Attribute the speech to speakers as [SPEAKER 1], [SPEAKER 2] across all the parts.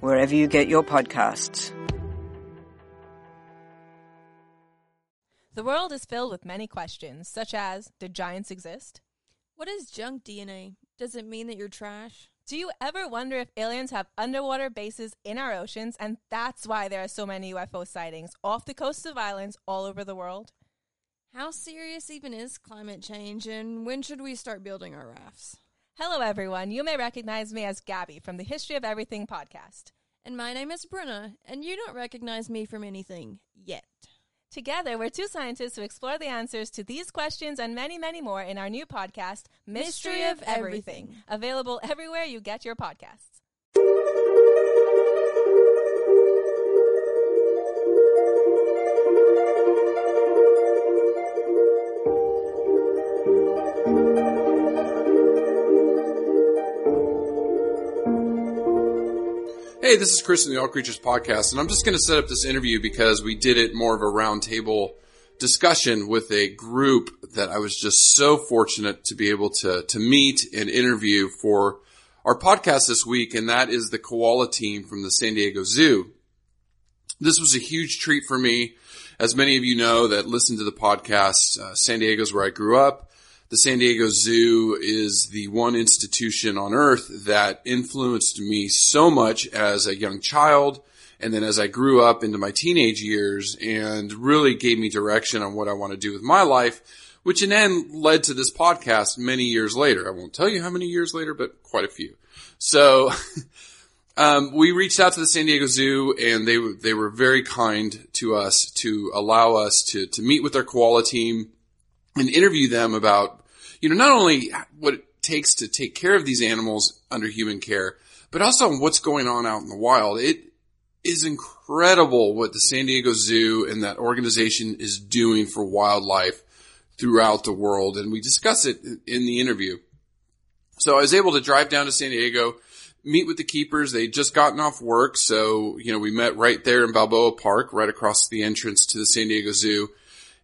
[SPEAKER 1] wherever you get your podcasts.
[SPEAKER 2] The world is filled with many questions, such as Did giants exist?
[SPEAKER 3] What is junk DNA? Does it mean that you're trash?
[SPEAKER 2] Do you ever wonder if aliens have underwater bases in our oceans and that's why there are so many UFO sightings off the coasts of islands all over the world?
[SPEAKER 3] How serious even is climate change and when should we start building our rafts?
[SPEAKER 2] Hello, everyone. You may recognize me as Gabby from the History of Everything podcast.
[SPEAKER 3] And my name is Bruna, and you don't recognize me from anything yet.
[SPEAKER 2] Together, we're two scientists who explore the answers to these questions and many, many more in our new podcast, Mystery,
[SPEAKER 3] Mystery
[SPEAKER 2] of
[SPEAKER 3] of
[SPEAKER 2] Everything,
[SPEAKER 3] Everything.
[SPEAKER 2] available everywhere you get your podcasts.
[SPEAKER 4] Hey, this is Chris from the All Creatures Podcast, and I'm just going to set up this interview because we did it more of a roundtable discussion with a group that I was just so fortunate to be able to, to meet and interview for our podcast this week, and that is the koala team from the San Diego Zoo. This was a huge treat for me. As many of you know that listen to the podcast, uh, San Diego's where I grew up. The San Diego Zoo is the one institution on earth that influenced me so much as a young child and then as I grew up into my teenage years and really gave me direction on what I want to do with my life, which in end led to this podcast many years later. I won't tell you how many years later, but quite a few. So, um, we reached out to the San Diego Zoo and they they were very kind to us to allow us to, to meet with their koala team and interview them about, you know, not only what it takes to take care of these animals under human care, but also what's going on out in the wild. It is incredible what the San Diego Zoo and that organization is doing for wildlife throughout the world. And we discuss it in the interview. So I was able to drive down to San Diego, meet with the keepers. They'd just gotten off work. So, you know, we met right there in Balboa Park, right across the entrance to the San Diego Zoo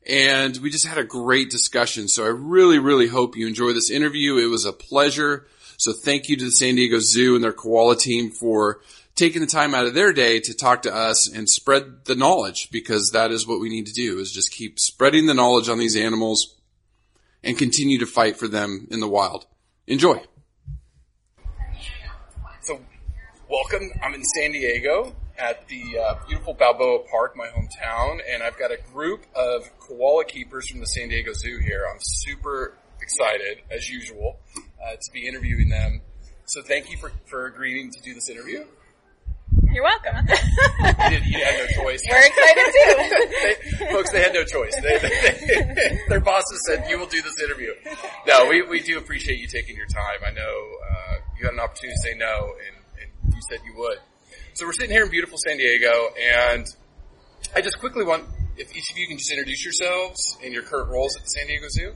[SPEAKER 4] and we just had a great discussion. So I really, really hope you enjoy this interview. It was a pleasure. So thank you to the San Diego Zoo and their koala team for taking the time out of their day to talk to us and spread the knowledge because that is what we need to do is just keep spreading the knowledge on these animals and continue to fight for them in the wild. Enjoy. So welcome. I'm in San Diego at the uh, beautiful Balboa Park, my hometown, and I've got a group of koala keepers from the San Diego Zoo here. I'm super excited, as usual, uh, to be interviewing them. So thank you for, for agreeing to do this interview.
[SPEAKER 5] You're welcome.
[SPEAKER 4] You, did, you had no choice.
[SPEAKER 5] We're excited too.
[SPEAKER 4] they, folks, they had no choice. They, they, their bosses said, you will do this interview. No, we, we do appreciate you taking your time. I know uh, you had an opportunity to say no, and, and you said you would. So we're sitting here in beautiful San Diego, and I just quickly want, if each of you can just introduce yourselves and your current roles at the San Diego Zoo.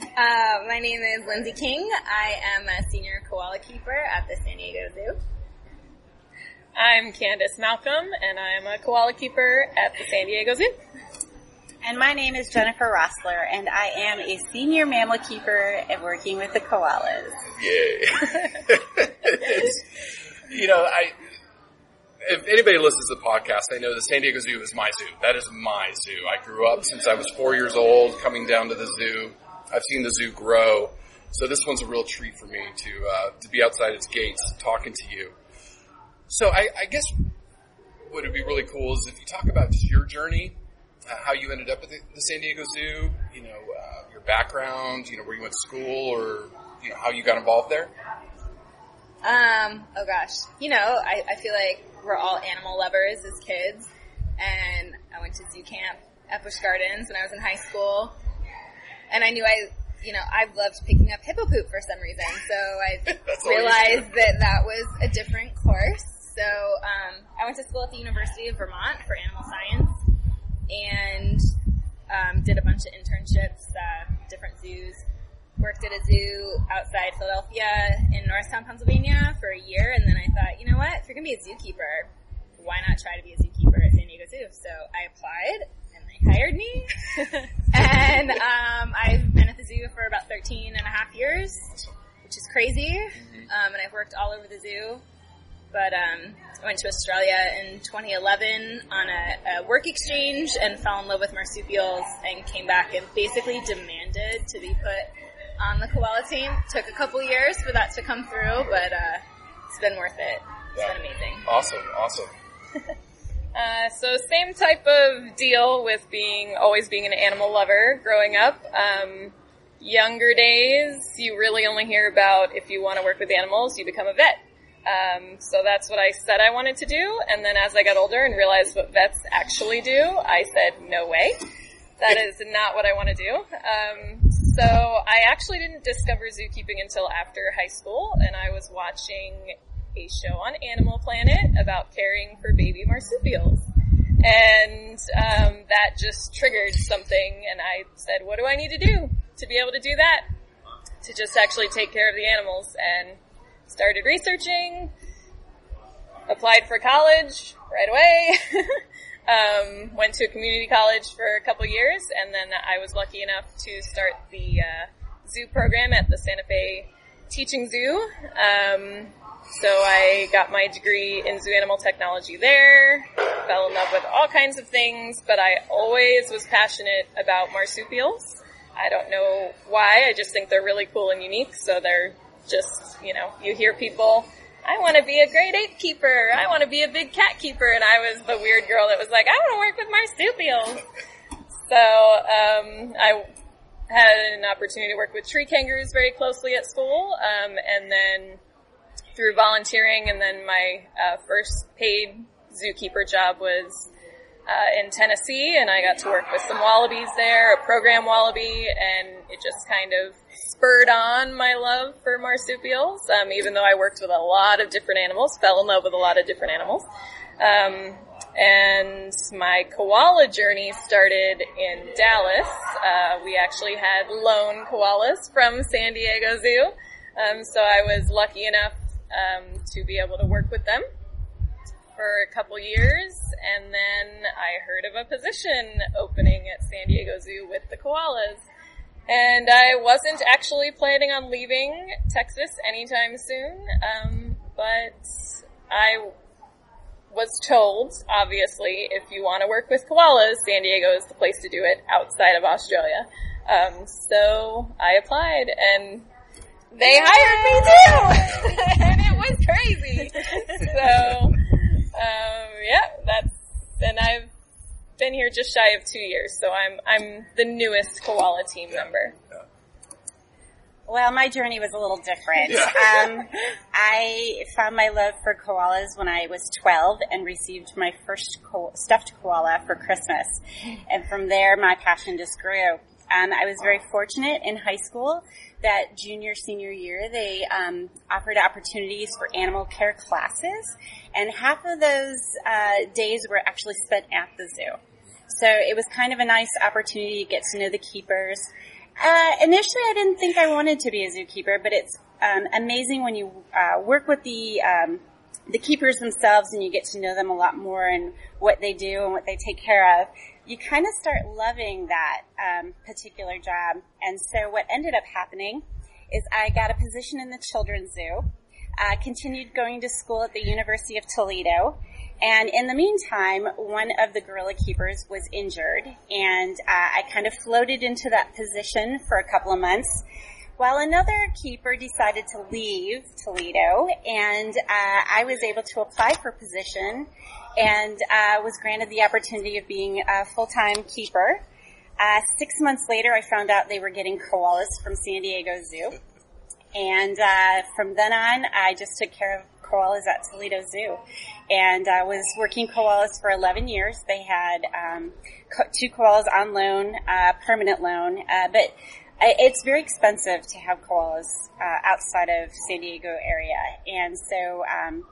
[SPEAKER 5] Uh, my name is Lindsey King. I am a senior koala keeper at the San Diego Zoo.
[SPEAKER 6] I'm Candis Malcolm, and I am a koala keeper at the San Diego Zoo.
[SPEAKER 7] And my name is Jennifer Roesler, and I am a senior mammal keeper and working with the koalas.
[SPEAKER 4] Yay. You know, I, if anybody listens to the podcast, they know the San Diego Zoo is my zoo. That is my zoo. I grew up since I was four years old coming down to the zoo. I've seen the zoo grow. So this one's a real treat for me to, uh, to be outside its gates talking to you. So I, I guess what would be really cool is if you talk about just your journey, uh, how you ended up at the, the San Diego Zoo, you know, uh, your background, you know, where you went to school or, you know, how you got involved there.
[SPEAKER 5] Um, oh gosh. You know, I, I feel like we're all animal lovers as kids. And I went to zoo camp at Busch Gardens when I was in high school. And I knew I you know, I've loved picking up hippo poop for some reason. So I
[SPEAKER 4] That's all you
[SPEAKER 5] realized that that was a different course. So um, I went to school at the University of Vermont for animal science and um, did a bunch of internships, uh, different zoos. Worked at a zoo outside Philadelphia in Norristown, Pennsylvania for a year, and then I thought, you know what? If you're gonna be a zookeeper, why not try to be a zookeeper at San Diego Zoo? So I applied, and they hired me. and um, I've been at the zoo for about 13 and a half years, which is crazy. Um, and I've worked all over the zoo. But um, I went to Australia in 2011 on a, a work exchange and fell in love with marsupials and came back and basically demanded to be put on the koala team. Took a couple years for that to come through, but uh, it's been worth it. It's
[SPEAKER 4] Yeah.
[SPEAKER 5] been amazing.
[SPEAKER 4] Awesome, awesome.
[SPEAKER 6] Uh, so same type of deal with being always being an animal lover growing up. Um, younger days, you really only hear about if you want to work with animals, you become a vet. Um, so that's what I said I wanted to do, and then as I got older and realized what vets actually do, I said no way. That is not what I want to do. Um, so I actually didn't discover zookeeping until after high school, and I was watching a show on Animal Planet about caring for baby marsupials. And um, that just triggered something, and I said, what do I need to do to be able to do that? To just actually take care of the animals, and started researching, applied for college right away, um, went to a community college for a couple years, and then I was lucky enough to start the uh, zoo program at the Santa Fe Teaching Zoo. Um, so I got my degree in zoo animal technology there, fell in love with all kinds of things, but I always was passionate about marsupials. I don't know why, I just think they're really cool and unique, so they're just, you know, you hear people, I want to be a great ape keeper, I want to be a big cat keeper, and I was the weird girl that was like, I want to work with marsupials. So, um, I had an opportunity to work with tree kangaroos very closely at school, um, and then through volunteering, and then my uh, first paid zookeeper job was uh, in Tennessee, and I got to work with some wallabies there, a program wallaby, and it just kind of spurred on my love for marsupials. Um, even though I worked with a lot of different animals, fell in love with a lot of different animals. Um, and my koala journey started in Dallas. Uh, we actually had loan koalas from San Diego Zoo, um, so I was lucky enough um, to be able to work with them for a couple years, and then I heard of a position opening at San Diego Zoo with the koalas. And I wasn't actually planning on leaving Texas anytime soon, um, but I was told, obviously, if you want to work with koalas, San Diego is the place to do it outside of Australia. Um, so I applied, and they hired me too, and it was crazy. So, um, yeah, that's and I've been here just shy of two years, so I'm I'm the newest koala team member.
[SPEAKER 7] Well, my journey was a little different. Um, I found my love for koalas when I was 12 and received my first ko- stuffed koala for Christmas. And from there, my passion just grew. Um, I was very fortunate in high school that junior, senior year, they um, offered opportunities for animal care classes. And half of those uh, days were actually spent at the zoo. So it was kind of a nice opportunity to get to know the keepers. Uh, initially, I didn't think I wanted to be a zookeeper, but it's um, amazing when you uh, work with the um, the keepers themselves and you get to know them a lot more and what they do and what they take care of. You kind of start loving that um, particular job. And so, what ended up happening is I got a position in the children's zoo. Uh, continued going to school at the University of Toledo. And in the meantime, one of the gorilla keepers was injured, and uh, I kind of floated into that position for a couple of months. While another keeper decided to leave Toledo, and uh, I was able to apply for position, and uh, was granted the opportunity of being a full-time keeper. Uh, six months later, I found out they were getting koalas from San Diego Zoo, and uh, from then on, I just took care of koalas at Toledo Zoo, and I was working koalas for 11 years. They had um, co- two koalas on loan, uh, permanent loan, uh, but it's very expensive to have koalas uh, outside of San Diego area, and so um,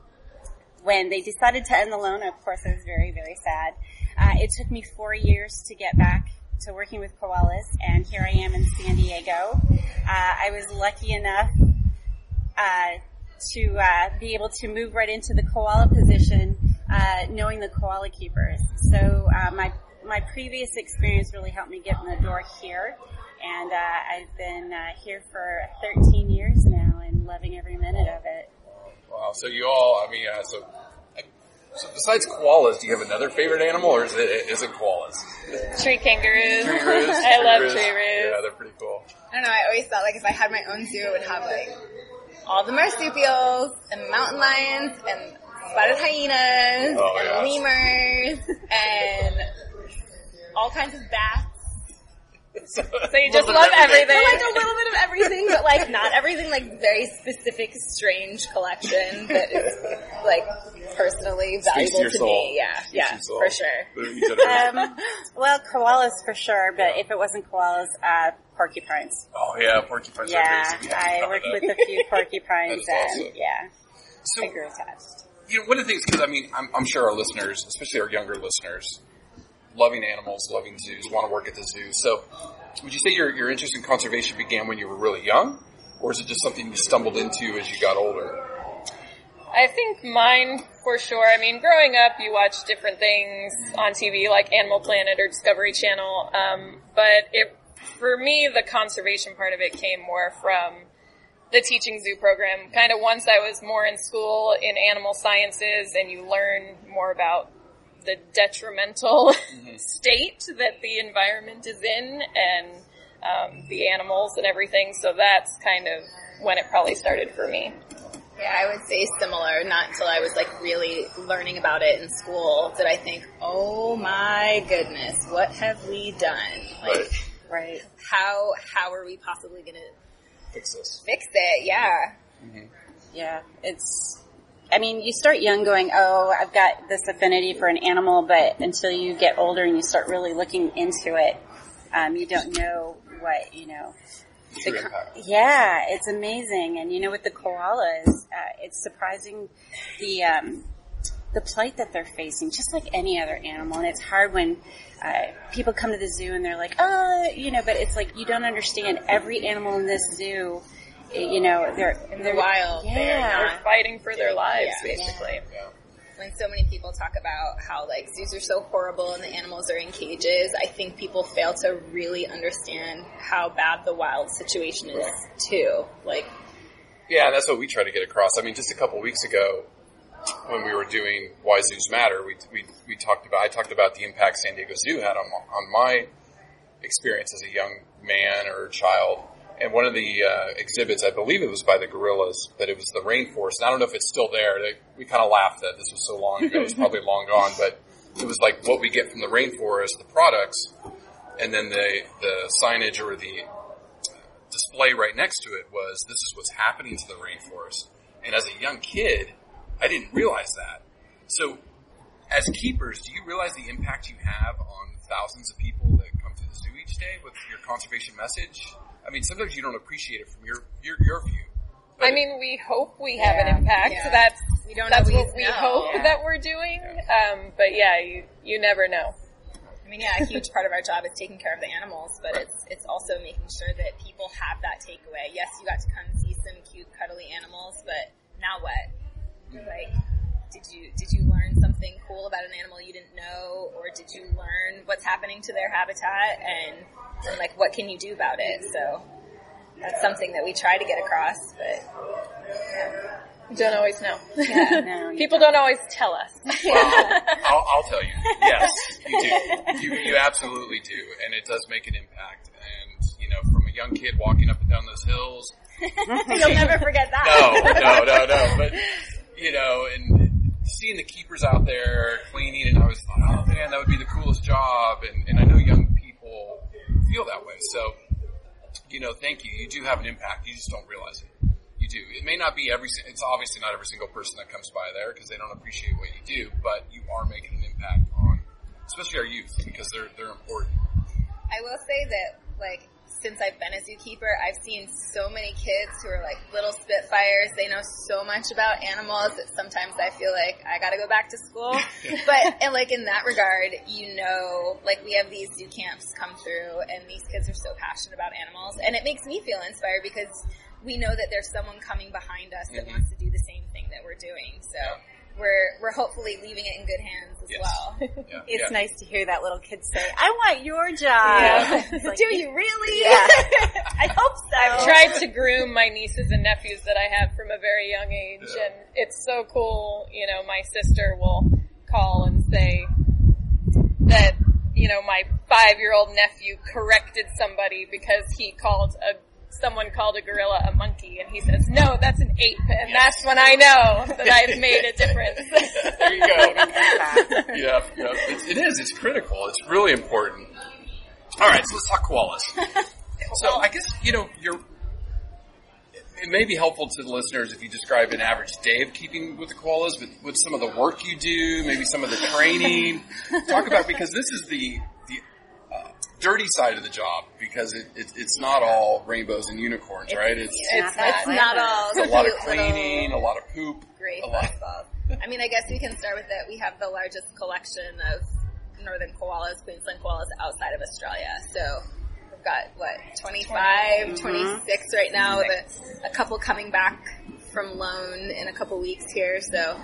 [SPEAKER 7] when they decided to end the loan, of course, I was very, very sad. Uh, it took me four years to get back to working with koalas, and here I am in San Diego. Uh, I was lucky enough uh, to uh, be able to move right into the koala position, uh, knowing the koala keepers. So uh, my my previous experience really helped me get in the door here, and uh, I've been uh, here for 13 years now and loving every minute of it.
[SPEAKER 4] Wow. So you all, I mean, uh, so, so besides koalas, do you have another favorite animal, or is it is it koalas?
[SPEAKER 6] Tree kangaroos.
[SPEAKER 4] Kangaroos,
[SPEAKER 6] I love
[SPEAKER 4] kangaroos.
[SPEAKER 6] tree roos.
[SPEAKER 4] Yeah, they're pretty cool.
[SPEAKER 5] I don't know, I always thought like if I had my own zoo, it would have like all the marsupials and mountain lions and spotted hyenas
[SPEAKER 4] Oh,
[SPEAKER 5] and
[SPEAKER 4] yeah.
[SPEAKER 5] lemurs and all kinds of bats.
[SPEAKER 6] So you just love
[SPEAKER 4] everything.
[SPEAKER 6] everything.
[SPEAKER 5] I like a little bit of everything, but like not everything. Like very specific, strange collection that is like personally
[SPEAKER 4] Speaks to
[SPEAKER 5] valuable to me. Yeah,
[SPEAKER 4] Speaks
[SPEAKER 5] yeah, for sure.
[SPEAKER 4] But each other-
[SPEAKER 7] Um, well, koalas for sure, but if it wasn't koalas, uh, porcupines.
[SPEAKER 4] oh yeah, porcupines
[SPEAKER 7] Yeah. I worked with a few porcupines,
[SPEAKER 4] That is
[SPEAKER 7] and
[SPEAKER 4] awesome.
[SPEAKER 7] yeah,
[SPEAKER 4] So,
[SPEAKER 7] I grew attached.
[SPEAKER 4] you know, one of the things, because I mean, I'm, I'm sure our listeners, especially our younger listeners, loving animals, loving zoos, want to work at the zoo. So, would you say your, your interest in conservation began when you were really young, or is it just something you stumbled into as you got older?
[SPEAKER 6] I think mine for sure. I mean, growing up, you watch different things on TV like Animal Planet or Discovery Channel. Um, but it, for me, the conservation part of it came more from the teaching zoo program. Kind of once I was more in school in animal sciences and you learn more about the detrimental state that the environment is in and um, the animals and everything. So that's kind of when it probably started for me.
[SPEAKER 5] Yeah, I would say similar. Not until I was like really learning about it in school did I think, oh my goodness, what have we done? Like,
[SPEAKER 7] Right.
[SPEAKER 5] how how are we possibly gonna
[SPEAKER 4] Fix this.
[SPEAKER 5] fix it? Yeah.
[SPEAKER 7] Yeah, it's. I mean, you start young, going, "Oh, I've got this affinity for an animal," but until you get older and you start really looking into it, um, you don't know what you know. The Yeah, it's amazing, and you know, with the koalas, uh, it's surprising the um, the plight that they're facing, just like any other animal. And it's hard when uh, people come to the zoo and they're like, "Oh, you know," but it's like you don't understand. Every animal in this zoo, you know, they're
[SPEAKER 5] In
[SPEAKER 7] they're
[SPEAKER 5] the wild, they're
[SPEAKER 7] Yeah,
[SPEAKER 6] They're fighting for their lives,
[SPEAKER 5] Yeah.
[SPEAKER 6] basically.
[SPEAKER 4] Yeah.
[SPEAKER 5] when so many people talk about how like zoos are so horrible and the animals are in cages, I think people fail to really understand how bad the wild situation is too. Like,
[SPEAKER 4] Yeah, that's what we try to get across. I mean, just a couple weeks ago, when we were doing Why Zoos Matter, we, we, we talked about, I talked about the impact San Diego Zoo had on, on my experience as a young man or child. And one of the uh, exhibits, I believe it was by the gorillas, but it was the rainforest. And I don't know if it's still there. They, we kind of laughed that this was so long ago. It's probably long gone, but it was like what we get from the rainforest, the products, and then the, the signage or the display right next to it was this is what's happening to the rainforest. And as a young kid, I didn't realize that. So, as keepers, do you realize the impact you have on thousands of people that come to the zoo each day with your conservation message? I mean, sometimes you don't appreciate it from your your, your view. But
[SPEAKER 6] I mean, we hope we have
[SPEAKER 7] Yeah.
[SPEAKER 6] an impact.
[SPEAKER 5] Yeah.
[SPEAKER 6] That's
[SPEAKER 5] We don't
[SPEAKER 6] that's what we
[SPEAKER 5] know.
[SPEAKER 6] hope
[SPEAKER 5] Yeah.
[SPEAKER 6] that we're doing. Um, but yeah, you you never know.
[SPEAKER 5] I mean, yeah, a huge part of our job is taking care of the animals, but it's it's also making sure that people have that takeaway. Yes, you got to come see some cute, cuddly animals, but now what? Like, did you did you learn something cool about an animal you didn't know, or did you learn what's happening to their habitat, and, and like what can you do about it? So that's something that we try to get across, but
[SPEAKER 6] You don't always know.
[SPEAKER 7] no,
[SPEAKER 6] People don't always tell us.
[SPEAKER 4] I'll, I'll tell you, yes, you do. You, you absolutely do, and it does make an impact. And you know, from a young kid walking up and down those hills,
[SPEAKER 5] you'll never forget that.
[SPEAKER 4] no, no, no, no. But you know, and seeing the keepers out there cleaning, and I always thought, oh man, that would be the coolest job. And, and I know young people feel that way. So, you know, thank you. You do have an impact. You just don't realize it. You do. It may not be every. It's obviously not every single person that comes by there because they don't appreciate what you do. But you are making an impact on, especially our youth, because they're they're important.
[SPEAKER 5] I will say that, like, since I've been a zookeeper, I've seen so many kids who are like little spitfires. They know so much about animals that sometimes I feel like I gotta go back to school. but and like in that regard, you know, like we have these zoo camps come through, and these kids are so passionate about animals, and it makes me feel inspired because we know that there's someone coming behind us that mm-hmm. wants to do the same thing that we're doing. So we're we're hopefully leaving it in good hands as
[SPEAKER 4] Yes.
[SPEAKER 5] well.
[SPEAKER 4] Yeah,
[SPEAKER 7] It's
[SPEAKER 4] yeah.
[SPEAKER 7] nice to hear that little kid say, I want your job. It's like,
[SPEAKER 5] do you really?
[SPEAKER 7] Yeah. I hope so.
[SPEAKER 6] I've tried to groom my nieces and nephews that I have from a very young age,
[SPEAKER 4] Yeah.
[SPEAKER 6] and it's so cool. You know, my sister will call and say that you know my five-year-old nephew corrected somebody because he called a someone called a gorilla a monkey, and he says, "No, that's an ape," and that's when I know that I've made a difference.
[SPEAKER 4] There you go. yeah, yeah. It's, it is. It's critical. It's really important. All right, so let's talk koalas. So I guess you know you're. It may be helpful to the listeners if you describe an average day of keeping with the koalas, but with some of the work you do, maybe some of the training. Talk about because this is the the dirty side of the job because it, it, it's not all rainbows and unicorns, right? It's
[SPEAKER 5] It's,
[SPEAKER 7] that
[SPEAKER 5] it's not all
[SPEAKER 4] it's a lot of
[SPEAKER 5] cute
[SPEAKER 4] cleaning, a lot of poop,
[SPEAKER 5] Great
[SPEAKER 4] a lot.
[SPEAKER 5] I mean, I guess we can start with that. We have the largest collection of northern koalas, Queensland koalas, outside of Australia. So we've got what 25, 26 right now, with a, a couple coming back from loan in a couple weeks here. So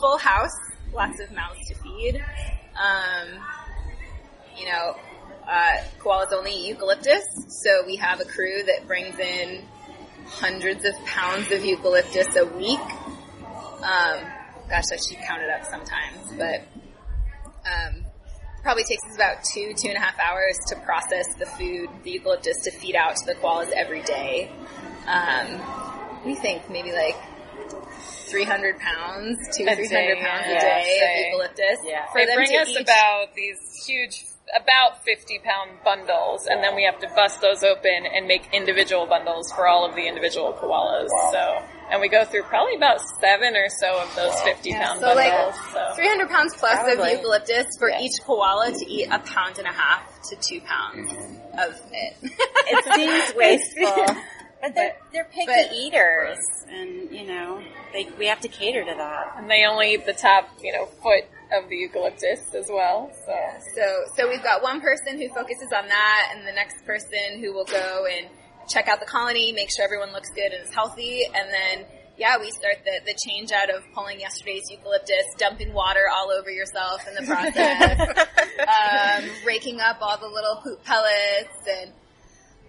[SPEAKER 5] full house, lots of mouths to feed. Um, you know, uh, koalas only eat eucalyptus, so we have a crew that brings in hundreds of pounds of eucalyptus a week. Um, gosh, I should count it up sometimes, but um, probably takes us about two, two and a half hours to process the food, the eucalyptus, to feed out to the koalas every day. Um, we think maybe like 300 pounds, two,
[SPEAKER 6] A
[SPEAKER 5] 300 pounds
[SPEAKER 6] yeah.
[SPEAKER 5] a day of eucalyptus.
[SPEAKER 7] Yeah.
[SPEAKER 5] For
[SPEAKER 6] they
[SPEAKER 5] them
[SPEAKER 6] bring
[SPEAKER 5] to
[SPEAKER 6] us
[SPEAKER 5] each
[SPEAKER 6] about these huge, about 50 pound bundles, and then we have to bust those open and make individual bundles for all of the individual koalas. So, and we go through probably about seven or so of those 50 pound
[SPEAKER 5] So like
[SPEAKER 6] bundles. so.
[SPEAKER 5] 300 pounds plus
[SPEAKER 7] Probably.
[SPEAKER 5] of eucalyptus for
[SPEAKER 6] Yeah.
[SPEAKER 5] each koala to eat a pound and a half to two pounds mm-hmm. of it.
[SPEAKER 7] It seems wasteful. But they're, they're picky
[SPEAKER 5] but-
[SPEAKER 7] eaters, and you know, they, we have to cater to that.
[SPEAKER 6] And they only eat the top, you know, foot of the eucalyptus as well. So
[SPEAKER 5] So, so we've got one person who focuses on that, and the next person who will go and check out the colony, make sure everyone looks good and is healthy, and then yeah, we start the, the change out of pulling yesterday's eucalyptus, dumping water all over yourself in the process, um, raking up all the little poop pellets, and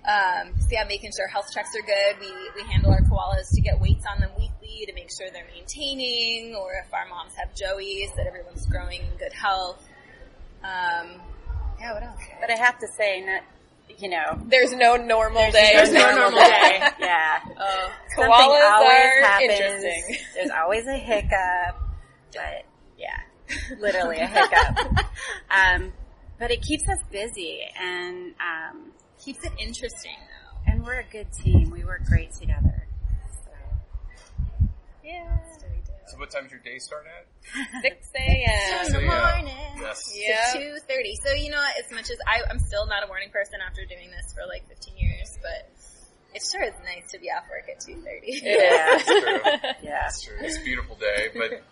[SPEAKER 5] um, so yeah, making sure health checks are good. We we handle our koalas to get weights on them weekly to make sure they're maintaining, or if our moms have joeys, that everyone's growing in good health. Um, yeah, what else?
[SPEAKER 7] But I have to say, not, you know,
[SPEAKER 6] there's no normal day.
[SPEAKER 7] there's no normal day. Yeah.
[SPEAKER 5] Oh,
[SPEAKER 7] Something
[SPEAKER 6] Koalas
[SPEAKER 7] always
[SPEAKER 6] are
[SPEAKER 7] happens.
[SPEAKER 6] interesting.
[SPEAKER 7] There's always a hiccup, but yeah, literally a hiccup. um, but it keeps us busy, and um,
[SPEAKER 5] keeps it interesting though.
[SPEAKER 7] and we're a good team. We work great together.
[SPEAKER 6] Yeah.
[SPEAKER 4] So what time's your day start at?
[SPEAKER 6] 6 a.m.
[SPEAKER 5] In the
[SPEAKER 4] yeah.
[SPEAKER 5] morning.
[SPEAKER 4] Yes.
[SPEAKER 6] Yeah.
[SPEAKER 5] Two thirty. So you know, as much as I, I'm still not a morning person after doing this for like 15 years, but it sure is nice to be off work at two thirty.
[SPEAKER 7] Yeah,
[SPEAKER 4] It's true.
[SPEAKER 7] yeah.
[SPEAKER 4] It's true. It's a beautiful day, but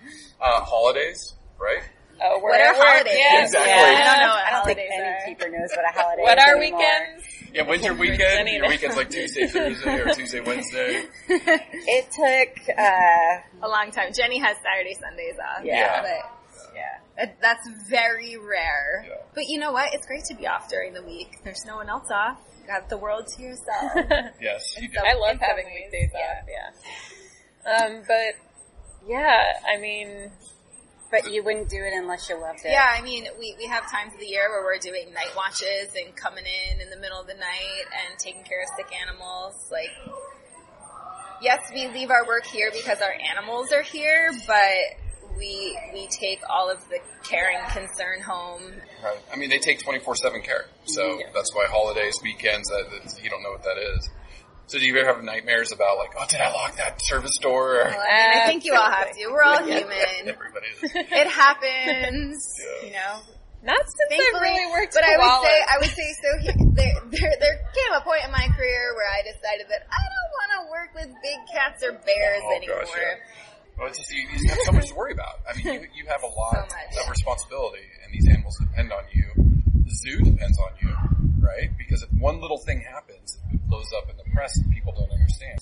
[SPEAKER 4] uh, holidays, right?
[SPEAKER 6] Oh, we're
[SPEAKER 5] What are holidays?
[SPEAKER 6] Yeah.
[SPEAKER 4] Exactly.
[SPEAKER 6] Yeah.
[SPEAKER 7] I don't know. I don't think any
[SPEAKER 6] are.
[SPEAKER 7] keeper knows what a holiday
[SPEAKER 6] What
[SPEAKER 7] is
[SPEAKER 6] are
[SPEAKER 7] anymore.
[SPEAKER 6] weekends?
[SPEAKER 4] Yeah, when's your weekend? Your weekend's like Tuesday, Thursday, or Tuesday, Wednesday.
[SPEAKER 7] It took, uh,
[SPEAKER 5] a long time. Jenny has Saturday, Sundays off.
[SPEAKER 7] Yeah.
[SPEAKER 5] But
[SPEAKER 7] yeah.
[SPEAKER 5] That- That's very rare.
[SPEAKER 4] Yeah.
[SPEAKER 5] But you know what? It's great to be off during the week. There's no one else off. You got the world to yourself.
[SPEAKER 4] Yes, you do.
[SPEAKER 6] I love having
[SPEAKER 5] ways,
[SPEAKER 6] weekdays off, yeah. Um, but, yeah, I mean,
[SPEAKER 7] But you wouldn't do it unless you loved it.
[SPEAKER 5] yeah, I mean, we, we have times of the year where we're doing night watches and coming in in the middle of the night and taking care of sick animals. Like, yes, we leave our work here because our animals are here, but we we take all of the care and concern home.
[SPEAKER 4] Right. I mean, they take 24-7 care. So mm-hmm. that's why holidays, weekends, that, that, you don't know what that is. So do you ever have nightmares about like, oh, did I lock that service door?
[SPEAKER 5] Well, I, mean, I think you all have to. We're all human.
[SPEAKER 4] Everybody is.
[SPEAKER 5] It happens,
[SPEAKER 4] Yeah.
[SPEAKER 5] you know.
[SPEAKER 6] Not since I
[SPEAKER 5] Thankfully,
[SPEAKER 6] really worked
[SPEAKER 5] but I would say, I would say, so he, there, there, there came a point in my career where I decided that I don't want to work with big cats or bears
[SPEAKER 4] Oh,
[SPEAKER 5] anymore.
[SPEAKER 4] gosh, yeah. Well, it's just you, you just have so much to worry about. I mean, you, you have a lot
[SPEAKER 5] So
[SPEAKER 4] of responsibility, and these animals depend on you. The zoo depends on you, right? Because if one little thing happens, it blows up in the press, and people don't understand.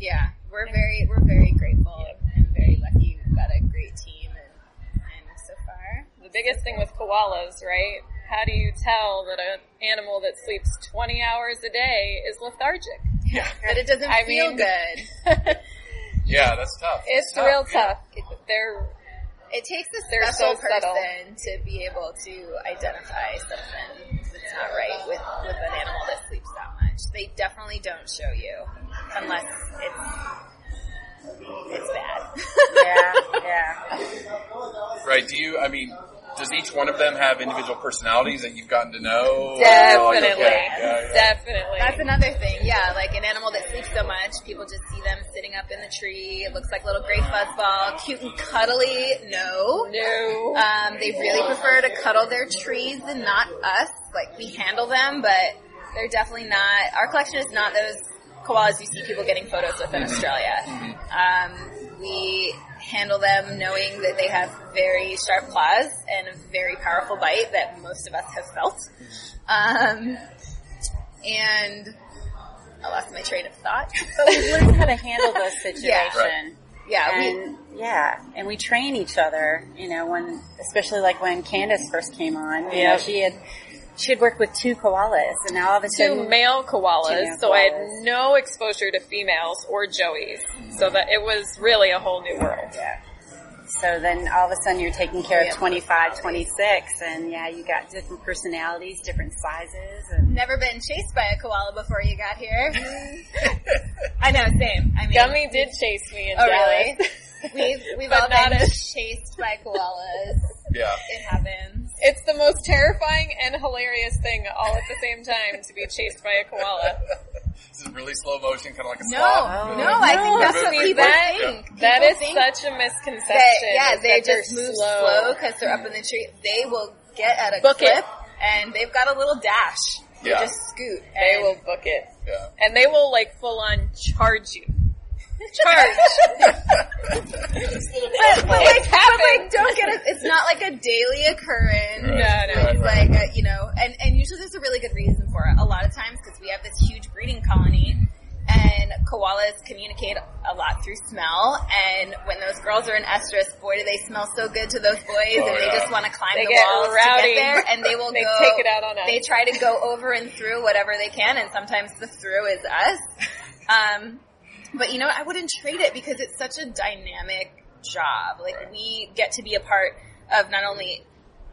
[SPEAKER 5] Yeah, we're very, we're very grateful and very lucky. We've got a great team, and, and so far,
[SPEAKER 6] the biggest thing with koalas, right? How do you tell that an animal that sleeps 20 hours a day is lethargic?
[SPEAKER 4] Yeah,
[SPEAKER 5] but it doesn't
[SPEAKER 6] I
[SPEAKER 5] feel
[SPEAKER 6] mean-
[SPEAKER 5] good.
[SPEAKER 4] yeah, that's tough.
[SPEAKER 6] It's
[SPEAKER 4] tough,
[SPEAKER 6] real
[SPEAKER 4] yeah.
[SPEAKER 6] tough. They're
[SPEAKER 5] It takes a
[SPEAKER 6] They're
[SPEAKER 5] special
[SPEAKER 6] so subtle.
[SPEAKER 5] person to be able to identify something that's not right with, with an animal that sleeps that. They definitely don't show you unless it's it's bad.
[SPEAKER 7] Yeah, yeah.
[SPEAKER 4] Right? Do you? I mean, does each one of them have individual personalities that you've gotten to know?
[SPEAKER 6] definitely,
[SPEAKER 4] Like, okay, yeah, yeah.
[SPEAKER 6] definitely.
[SPEAKER 5] That's another thing, yeah. Like an animal that sleeps so much, people just see them sitting up in the tree. It looks like little gray fuzzball, cute and cuddly. No,
[SPEAKER 6] no.
[SPEAKER 5] Um, they really prefer to cuddle their trees and not us. Like we handle them, but they're definitely not. Our collection is not those koalas you see people getting photos with in Australia. Um, we handle them knowing that they have very sharp claws and a very powerful bite that most of us have felt. Um, and I lost my train of thought.
[SPEAKER 7] But we learn how to handle those situations.
[SPEAKER 5] Yeah. Yeah, we-
[SPEAKER 7] and yeah, and we train each other. You know, when especially like when Candis first came on, you
[SPEAKER 6] Yeah.
[SPEAKER 7] know, she had she had worked with two koalas, and now all of a sudden
[SPEAKER 6] two
[SPEAKER 7] sudden,
[SPEAKER 6] male
[SPEAKER 7] Two
[SPEAKER 6] koalas,
[SPEAKER 7] male
[SPEAKER 6] so I had no exposure to females or joeys. So that it was really a whole new world.
[SPEAKER 7] yeah. So then all of a sudden you're taking care
[SPEAKER 5] Yeah.
[SPEAKER 7] of 25, 26, and yeah, you got different personalities, different sizes, and
[SPEAKER 5] Never been chased by a koala before you got here. I know, same. I mean,
[SPEAKER 6] Gummy did chase me in
[SPEAKER 5] Oh,
[SPEAKER 6] Dallas.
[SPEAKER 5] really? We've we've all been
[SPEAKER 6] as-
[SPEAKER 5] chased by koalas.
[SPEAKER 4] Yeah.
[SPEAKER 5] It happens.
[SPEAKER 6] It's the most terrifying and hilarious thing all at the same time to be chased by a koala.
[SPEAKER 4] This is really slow motion, kind of like a
[SPEAKER 5] No,
[SPEAKER 4] sloth.
[SPEAKER 5] no, I think that's what people
[SPEAKER 6] that-
[SPEAKER 5] think.
[SPEAKER 6] That
[SPEAKER 5] People
[SPEAKER 6] is
[SPEAKER 5] think
[SPEAKER 6] such a misconception.
[SPEAKER 5] that, yeah, they just move slow because they're up in the tree. They will get at a
[SPEAKER 6] Book
[SPEAKER 5] clip,
[SPEAKER 6] it.
[SPEAKER 5] and they've got a little dash. They
[SPEAKER 4] Yeah.
[SPEAKER 5] just scoot.
[SPEAKER 6] They will book it.
[SPEAKER 4] Yeah.
[SPEAKER 6] And they will like full on charge you. Charge.
[SPEAKER 5] But, but like, but like, don't get it. It's not like a daily occurrence.
[SPEAKER 6] No, no.
[SPEAKER 5] It's like a, you know, and and usually there's a really good reason for it. A lot of times because we have this huge breeding colony, and koalas communicate a lot through smell. And when those girls are in estrus, boy, do they smell so good to those boys,
[SPEAKER 4] Oh,
[SPEAKER 5] and they
[SPEAKER 4] yeah.
[SPEAKER 5] just want to climb
[SPEAKER 6] They
[SPEAKER 5] the walls to get there, and they will
[SPEAKER 6] They
[SPEAKER 5] go.
[SPEAKER 6] take it out on us.
[SPEAKER 5] They try to go over and through whatever they can, and sometimes the through is us. Um, but you know, I wouldn't trade it because it's such a dynamic job. Like we get to be a part of not only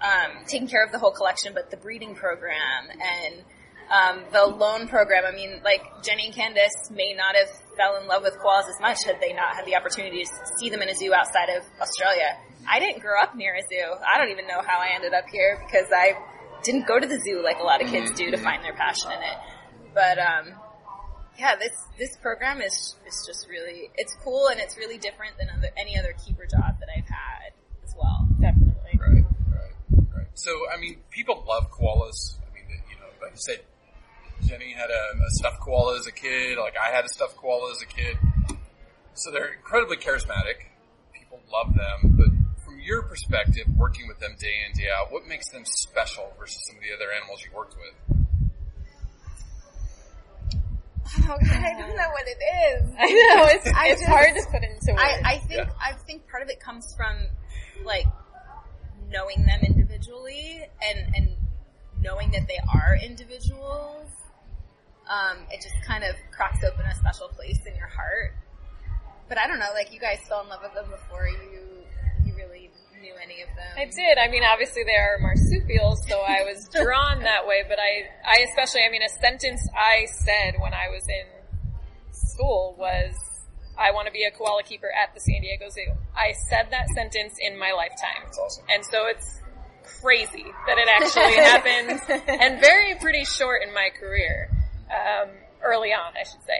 [SPEAKER 5] um, taking care of the whole collection, but the breeding program and um, the loan program. I mean, like Jenny and Candis may not have fell in love with koalas as much had they not had the opportunity to see them in a zoo outside of Australia. I didn't grow up near a zoo. I don't even know how I ended up here because I didn't go to the zoo like a lot of kids do to find their passion in it. But um, yeah, this this program is is just really it's cool and it's really different than other, any other keeper job that I've had as well.
[SPEAKER 6] Definitely.
[SPEAKER 4] Right, right, right. So, I mean, people love koalas. I mean, you know, like you said, Jenny had a, a stuffed koala as a kid. Like I had a stuffed koala as a kid. So they're incredibly charismatic. People love them. But from your perspective, working with them day in day out, what makes them special versus some of the other animals you worked with?
[SPEAKER 5] Oh God, I don't know what it is.
[SPEAKER 6] I know it's
[SPEAKER 5] I
[SPEAKER 6] it's
[SPEAKER 5] just-
[SPEAKER 6] hard to put into words.
[SPEAKER 5] I, I think
[SPEAKER 4] Yeah.
[SPEAKER 5] I think part of it comes from like knowing them individually and and knowing that they are individuals. Um, it just kind of cracks open a special place in your heart. But I don't know, like you guys fell in love with them before you you really knew any of them.
[SPEAKER 6] I did. I mean, obviously they are marsupials, so I was drawn that way. But I, I especially, I mean, a sentence I said when I was in school was, "I want to be a koala keeper at the San Diego Zoo." I said that sentence in my lifetime,
[SPEAKER 4] That's awesome.
[SPEAKER 6] and so it's crazy that it actually happened, and very pretty short in my career, um, early on, I should say.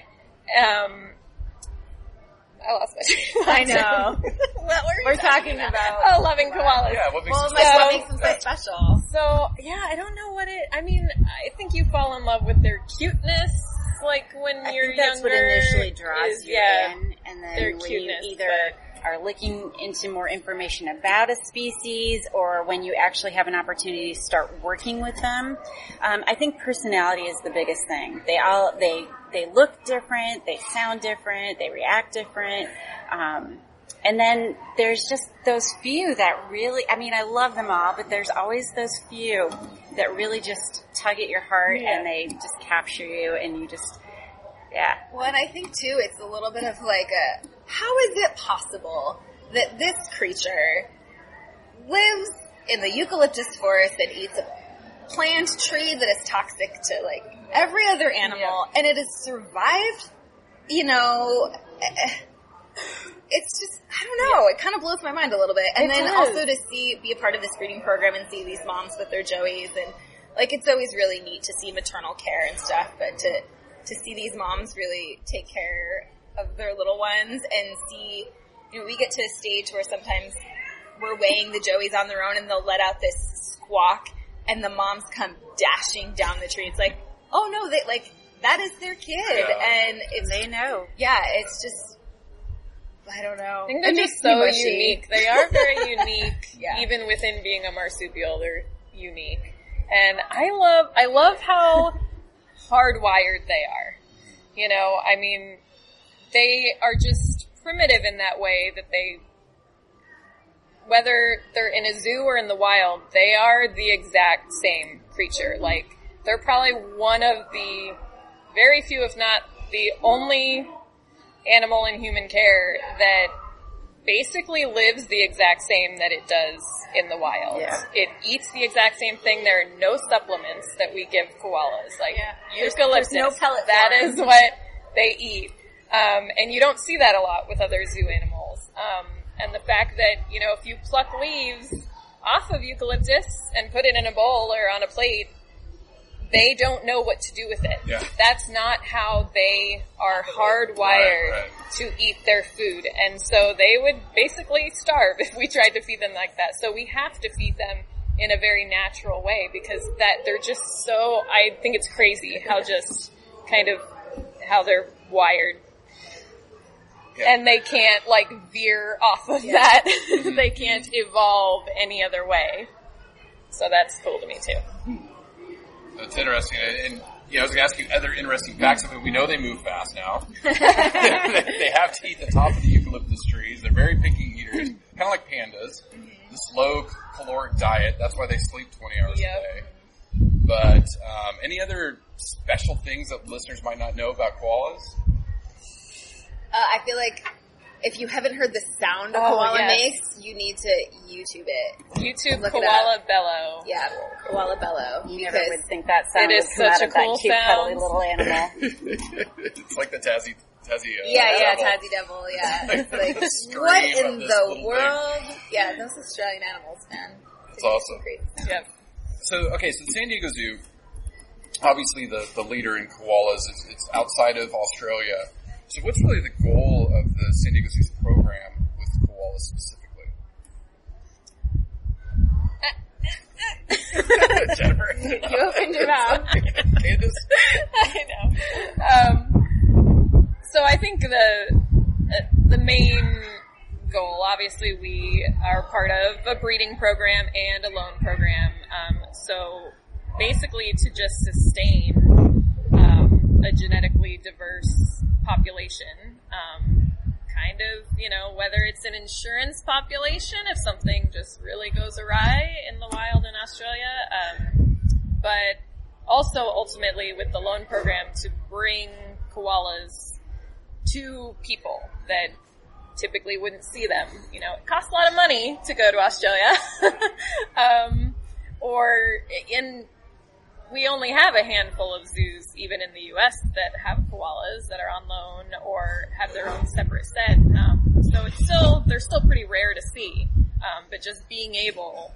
[SPEAKER 6] Um, I lost my train
[SPEAKER 5] I know.
[SPEAKER 6] what were
[SPEAKER 5] We're
[SPEAKER 6] we
[SPEAKER 5] talking about
[SPEAKER 6] Oh, loving koalas.
[SPEAKER 4] Yeah, what makes
[SPEAKER 5] well,
[SPEAKER 4] them
[SPEAKER 5] like
[SPEAKER 6] So-
[SPEAKER 5] what makes them so special?
[SPEAKER 6] So So yeah, I don't know what it. I mean, I think you fall in love with their cuteness, like when
[SPEAKER 7] I
[SPEAKER 6] you're
[SPEAKER 7] think that's
[SPEAKER 6] younger.
[SPEAKER 7] what initially draws
[SPEAKER 6] is,
[SPEAKER 7] you
[SPEAKER 6] yeah,
[SPEAKER 7] in, and then
[SPEAKER 6] their
[SPEAKER 7] when
[SPEAKER 6] cuteness,
[SPEAKER 7] you either are looking into more information about a species, or when you actually have an opportunity to start working with them. Um, I think personality is the biggest thing. They all they they look different, they sound different, they react different. Um, and then there's just those few that really, I mean, I love them all, but there's always those few that really just tug at your heart
[SPEAKER 6] Yeah.
[SPEAKER 7] and they just capture you and you just, yeah.
[SPEAKER 5] Well, and I think too, it's a little bit of like a, how is it possible that this creature lives in the eucalyptus forest and eats a plant tree that is toxic to like every other animal and it has survived, you know, eh, it's just, I don't know, it kind of blows my mind a little bit. And
[SPEAKER 7] It
[SPEAKER 5] then
[SPEAKER 7] does.
[SPEAKER 5] also to see, be a part of this breeding program and see these moms with their joeys and like it's always really neat to see maternal care and stuff, but to, to see these moms really take care of their little ones and see, you know, we get to a stage where sometimes we're weighing the joeys on their own and they'll let out this squawk and the moms come dashing down the tree. It's like, oh no, they like, that is their kid.
[SPEAKER 4] Yeah.
[SPEAKER 5] And it's,
[SPEAKER 7] They know.
[SPEAKER 5] yeah, it's just, I don't know.
[SPEAKER 6] I think they're
[SPEAKER 5] It
[SPEAKER 6] just so
[SPEAKER 5] mushy.
[SPEAKER 6] unique. They are very unique,
[SPEAKER 5] Yeah.
[SPEAKER 6] even within being a marsupial. They're unique, and I love I love how hardwired they are. You know, I mean, they are just primitive in that way that they, whether they're in a zoo or in the wild, they are the exact same creature. Like they're probably one of the very few, if not the only animal in human care that basically lives the exact same that it does in the wild.
[SPEAKER 7] Yeah.
[SPEAKER 6] It eats the exact same thing. There are no supplements that we give koalas. Like
[SPEAKER 5] Yeah. There's-
[SPEAKER 6] eucalyptus.
[SPEAKER 5] there's no pellet
[SPEAKER 6] That
[SPEAKER 5] form.
[SPEAKER 6] is what they eat. Um, and you don't see that a lot with other zoo animals. Um, and the fact that, you know, if you pluck leaves off of eucalyptus and put it in a bowl or on a plate, they don't know what to do with it.
[SPEAKER 4] Yeah.
[SPEAKER 6] That's not how they are hardwired
[SPEAKER 4] Right, right.
[SPEAKER 6] to eat their food. And so they would basically starve if we tried to feed them like that. So we have to feed them in a very natural way because that they're just so, I think it's crazy how just kind of how they're wired.
[SPEAKER 4] Yeah.
[SPEAKER 6] And they can't like veer off of that. they can't evolve any other way. So that's cool to me too.
[SPEAKER 4] That's interesting. And, and yeah, I was going to ask you other interesting facts of it. We know they move fast now. they have to eat the top of the eucalyptus trees. They're very picky eaters, kind of like pandas. The slow caloric diet. That's why they sleep 20 hours
[SPEAKER 6] Yep.
[SPEAKER 4] a day. But um, any other special things that listeners might not know about koalas?
[SPEAKER 5] Uh, I feel like if you haven't heard the sound a
[SPEAKER 6] Oh,
[SPEAKER 5] koala
[SPEAKER 6] yes.
[SPEAKER 5] makes, you need to YouTube it.
[SPEAKER 6] YouTube
[SPEAKER 5] Look it
[SPEAKER 6] koala bellow.
[SPEAKER 5] Yeah, koala bellow.
[SPEAKER 7] You never would think that sound
[SPEAKER 6] It
[SPEAKER 7] would
[SPEAKER 6] is
[SPEAKER 7] come
[SPEAKER 6] such
[SPEAKER 7] out
[SPEAKER 6] a
[SPEAKER 7] of that
[SPEAKER 6] cool
[SPEAKER 7] cute, cuddly
[SPEAKER 6] sound.
[SPEAKER 7] little animal.
[SPEAKER 4] it's like the Tassie, Tassie. Uh,
[SPEAKER 5] yeah, yeah,
[SPEAKER 4] devil.
[SPEAKER 5] Tassie Devil, yeah. It's like, what in the
[SPEAKER 4] little thing.
[SPEAKER 5] world? Yeah, those Australian animals, man.
[SPEAKER 4] That's awesome.
[SPEAKER 5] Crazy.
[SPEAKER 6] Yep.
[SPEAKER 4] So, okay, so San Diego Zoo, obviously the, the leader in koalas, is, it's outside of Australia. So what's really the goal of the San Diego Zoo's program with koalas specifically? Jennifer?
[SPEAKER 5] You opened your mouth.
[SPEAKER 4] Candis?
[SPEAKER 6] I know. Um, so I think the uh, the main goal, obviously, we are part of a breeding program and a loan program. Um, so basically, to just sustain um, a genetically diverse population. Um, kind of, you know, whether it's an insurance population, if something just really goes awry in the wild in Australia, um, but also ultimately with the loan program to bring koalas to people that typically wouldn't see them. You know, it costs a lot of money to go to Australia. um, or in, we only have a handful of zoos, even in the U.S., that have koalas that are on loan or have their own separate set. Um, so it's still, they're still pretty rare to see. Um, but just being able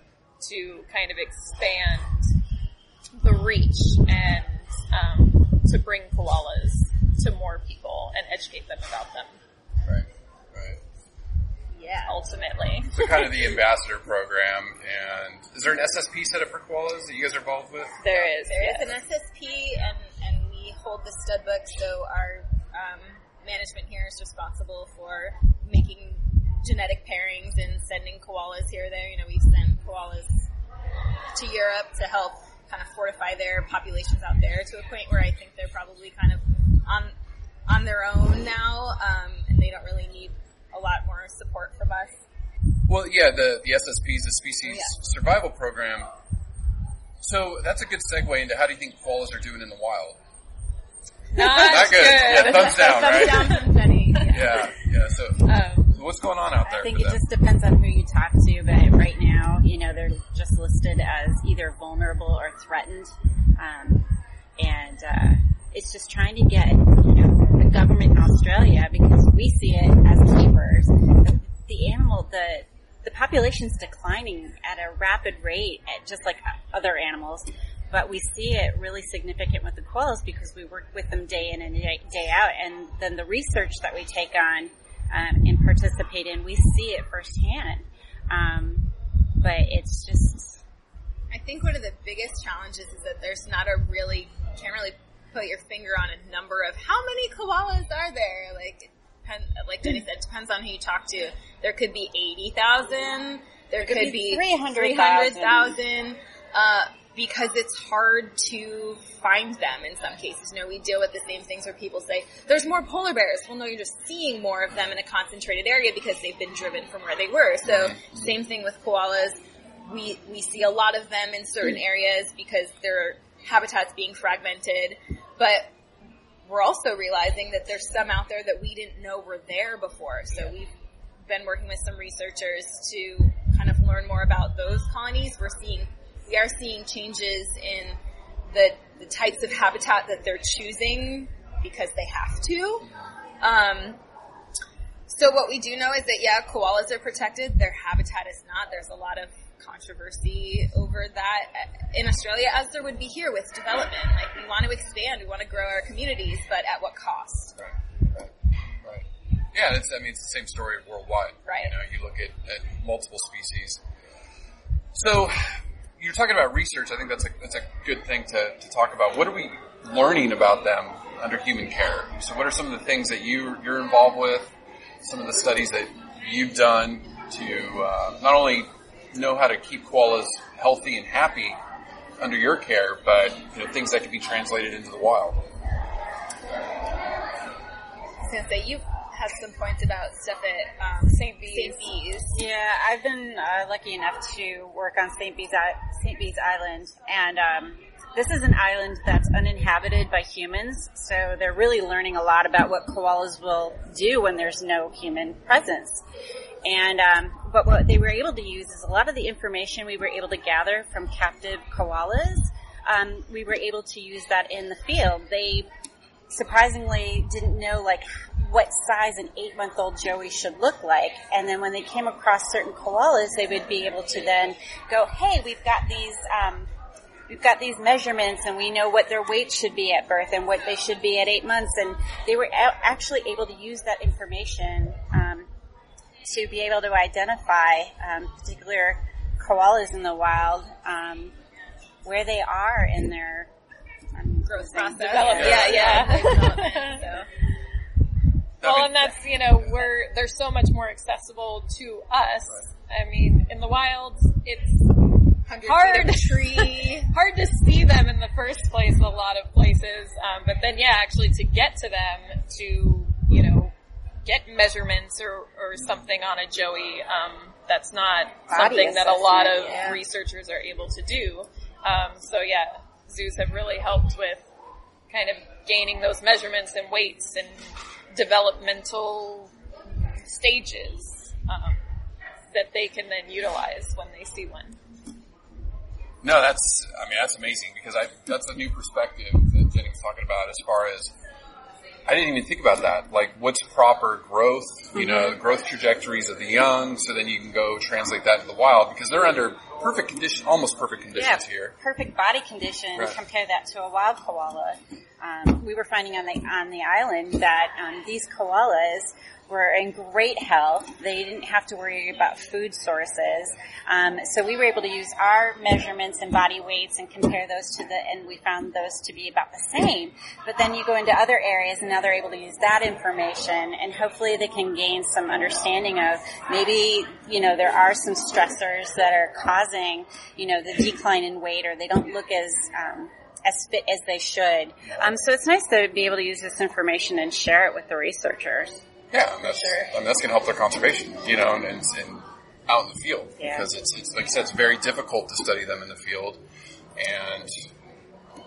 [SPEAKER 6] to kind of expand the reach and um, to bring koalas to more people and educate them about them.
[SPEAKER 4] Right, right.
[SPEAKER 5] Yeah.
[SPEAKER 6] ultimately.
[SPEAKER 4] So kind of the ambassador program, and is there an SSP set up for koalas that you guys are involved with?
[SPEAKER 6] There is.
[SPEAKER 5] There is
[SPEAKER 6] yes.
[SPEAKER 5] an SSP, and, and we hold the stud book, so our um, management here is responsible for making genetic pairings and sending koalas here or there. You know, we've sent koalas to Europe to help kind of fortify their populations out there to a point where I think they're probably kind of on on their own now, um, and they don't really need a lot more support from us.
[SPEAKER 4] Well, yeah, the the SSP is the Species
[SPEAKER 5] Yeah.
[SPEAKER 4] Survival Program. So that's a good segue into how do you think koalas are doing in the wild?
[SPEAKER 6] Not,
[SPEAKER 4] Not good. Yeah, thumbs down,
[SPEAKER 5] Thumbs
[SPEAKER 4] right?
[SPEAKER 5] down from Jenny.
[SPEAKER 4] Yeah, yeah. So,
[SPEAKER 6] Um,
[SPEAKER 4] so what's going on out there?
[SPEAKER 7] I think it
[SPEAKER 4] them?
[SPEAKER 7] just depends on who you talk to, but right now, you know, they're just listed as either vulnerable or threatened. Um, and uh, it's just trying to get, you know, the government in Australia, because we see it as keepers, the, animal, the the population's declining at a rapid rate, at just like other animals. But we see it really significant with the koalas because we work with them day in and day, day out, and then the research that we take on um, and participate in, we see it firsthand. Um, but it's just
[SPEAKER 5] I think one of the biggest challenges is that there's not a really can't really put your finger on a number of how many koalas are there. Like, depend, like Jenny said, it depends on who you talk to. There could be eighty thousand. There could,
[SPEAKER 7] be
[SPEAKER 5] be
[SPEAKER 7] 300,000.
[SPEAKER 5] 300,000, Uh, because it's hard to find them in some cases. You know, we deal with the same things where people say, there's more polar bears. Well, no, you're just seeing more of them in a concentrated area because they've been driven from where they were. So, same thing with koalas we we see a lot of them in certain areas because their habitats being fragmented, but we're also realizing that there's some out there that we didn't know were there before. So we've been working with some researchers to kind of learn more about those colonies. We're seeing we are seeing changes in the the types of habitat that they're choosing because they have to. Um, so what we do know is that yeah, koalas are protected. Their habitat is not. There's a lot of controversy over that in Australia, as there would be here with development. Like we want to expand, we want to grow our communities, but at what cost?
[SPEAKER 4] Right, right, right. Yeah, it's, I mean, it's the same story worldwide.
[SPEAKER 5] Right.
[SPEAKER 4] You know, you look at, at multiple species. So, you're talking about research. I think that's a, that's a good thing to, to talk about. What are we learning about them under human care? So, what are some of the things that you, you're involved with? Some of the studies that you've done to uh, not only know how to keep koalas healthy and happy under your care, but you know, things that can be translated into the wild.
[SPEAKER 5] I was gonna say you had some points about stuff at um, St. Bees. St. Bees.
[SPEAKER 7] Yeah, I've been uh, lucky enough to work on St. Bees, St. Bees Island, and um, this is an island that's uninhabited by humans, so they're really learning a lot about what koalas will do when there's no human presence. And um, but what they were able to use is a lot of the information we were able to gather from captive koalas. Um, we were able to use that in the field. They surprisingly didn't know like what size an eight month old Joey should look like. And then when they came across certain koalas, they would be able to then go, hey, we've got these, um, we've got these measurements and we know what their weight should be at birth and what they should be at eight months. And they were actually able to use that information, to be able to identify, um, particular koalas in the wild, um, where they are in their um,
[SPEAKER 5] Growth process.
[SPEAKER 6] Development.
[SPEAKER 5] Yeah, yeah.
[SPEAKER 6] Yeah.
[SPEAKER 5] So.
[SPEAKER 6] Well, and that's you know we're they're so much more accessible to us. I mean, in the wild, it's
[SPEAKER 5] 100
[SPEAKER 6] Hard.
[SPEAKER 5] tree.
[SPEAKER 6] hard to see them in the first place. A lot of places, um, but then yeah, actually to get to them to you know get measurements or or something on a joey. Um, that's not
[SPEAKER 7] Body
[SPEAKER 6] something that a lot of
[SPEAKER 7] yeah.
[SPEAKER 6] researchers are able to do. Um, so yeah, zoos have really helped with kind of gaining those measurements and weights and developmental stages um, that they can then utilize when they see one.
[SPEAKER 4] No, that's, I mean, that's amazing because I, that's a new perspective that Jenny was talking about as far as, I didn't even think about that. Like, what's proper growth, you know, growth trajectories of the young, so then you can go translate that into the wild because they're under perfect condition, almost perfect
[SPEAKER 7] yeah,
[SPEAKER 4] conditions here.
[SPEAKER 7] perfect body condition.
[SPEAKER 4] Right.
[SPEAKER 7] Compare that to a wild koala. um, we were finding on the on the island that um, these koalas were in great health. They didn't have to worry about food sources. Um, so we were able to use our measurements and body weights and compare those to the, and we found those to be about the same. But then you go into other areas and now they're able to use that information and hopefully they can gain some understanding of maybe, you know, there are some stressors that are causing, you know, the decline in weight or they don't look as, um, as fit as they should. Um, so it's nice to be able to use this information and share it with the researchers.
[SPEAKER 4] Yeah, and that's and that's going to help their conservation, you know, and, and, and out in the field
[SPEAKER 7] Yeah.
[SPEAKER 4] because it's, it's like I said, it's very difficult to study them in the field, and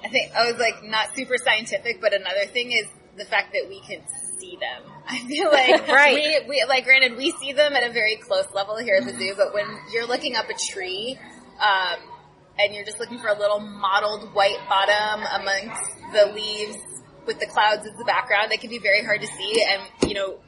[SPEAKER 5] I think I was like not super scientific, but another thing is the fact that we can see them. I feel like
[SPEAKER 7] Right.
[SPEAKER 5] we, we like granted we see them at a very close level here at the zoo, but when you're looking up a tree, um, and you're just looking for a little mottled white bottom amongst the leaves with the clouds as the background, it can be very hard to see. And you know,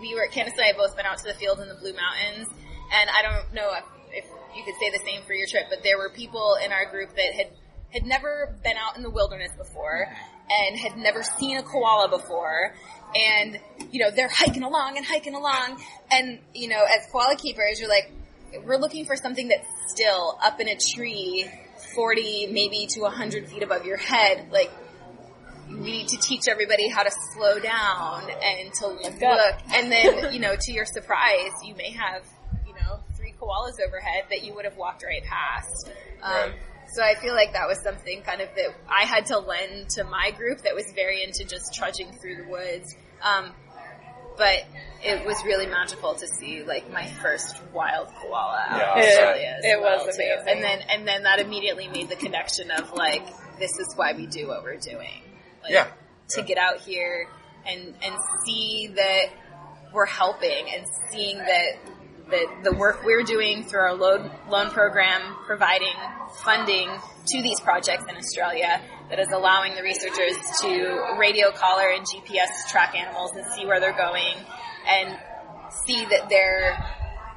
[SPEAKER 5] we were Candis and I both been out to the field in the Blue Mountains, and I don't know if, if you could say the same for your trip, but there were people in our group that had had never been out in the wilderness before and had never seen a koala before. And, you know, they're hiking along and hiking along. And, you know, as koala keepers, you're like, we're looking for something that's still up in a tree, 40, maybe to 100 feet above your head. Like, we need to teach everybody how to slow down and to look.
[SPEAKER 6] up.
[SPEAKER 5] And then, you know, to your surprise, you may have, you know, three koalas overhead that you would have walked right past. Um,
[SPEAKER 4] Right.
[SPEAKER 5] So I feel like that was something kind of that I had to lend to my group that was very into just trudging through the woods. Um, but it was really magical to see like my first wild koala out
[SPEAKER 4] Yeah,
[SPEAKER 5] in
[SPEAKER 4] it-
[SPEAKER 5] Australia. as
[SPEAKER 6] it was
[SPEAKER 5] well, too.
[SPEAKER 6] amazing.
[SPEAKER 5] And then and then that immediately made the connection of like this is why we do what we're doing. Like,
[SPEAKER 4] Yeah.
[SPEAKER 5] To get out here and and see that we're helping and seeing that that the work we're doing through our loan loan program providing funding to these projects in Australia that is allowing the researchers to radio collar and GPS track animals and see where they're going and see that they're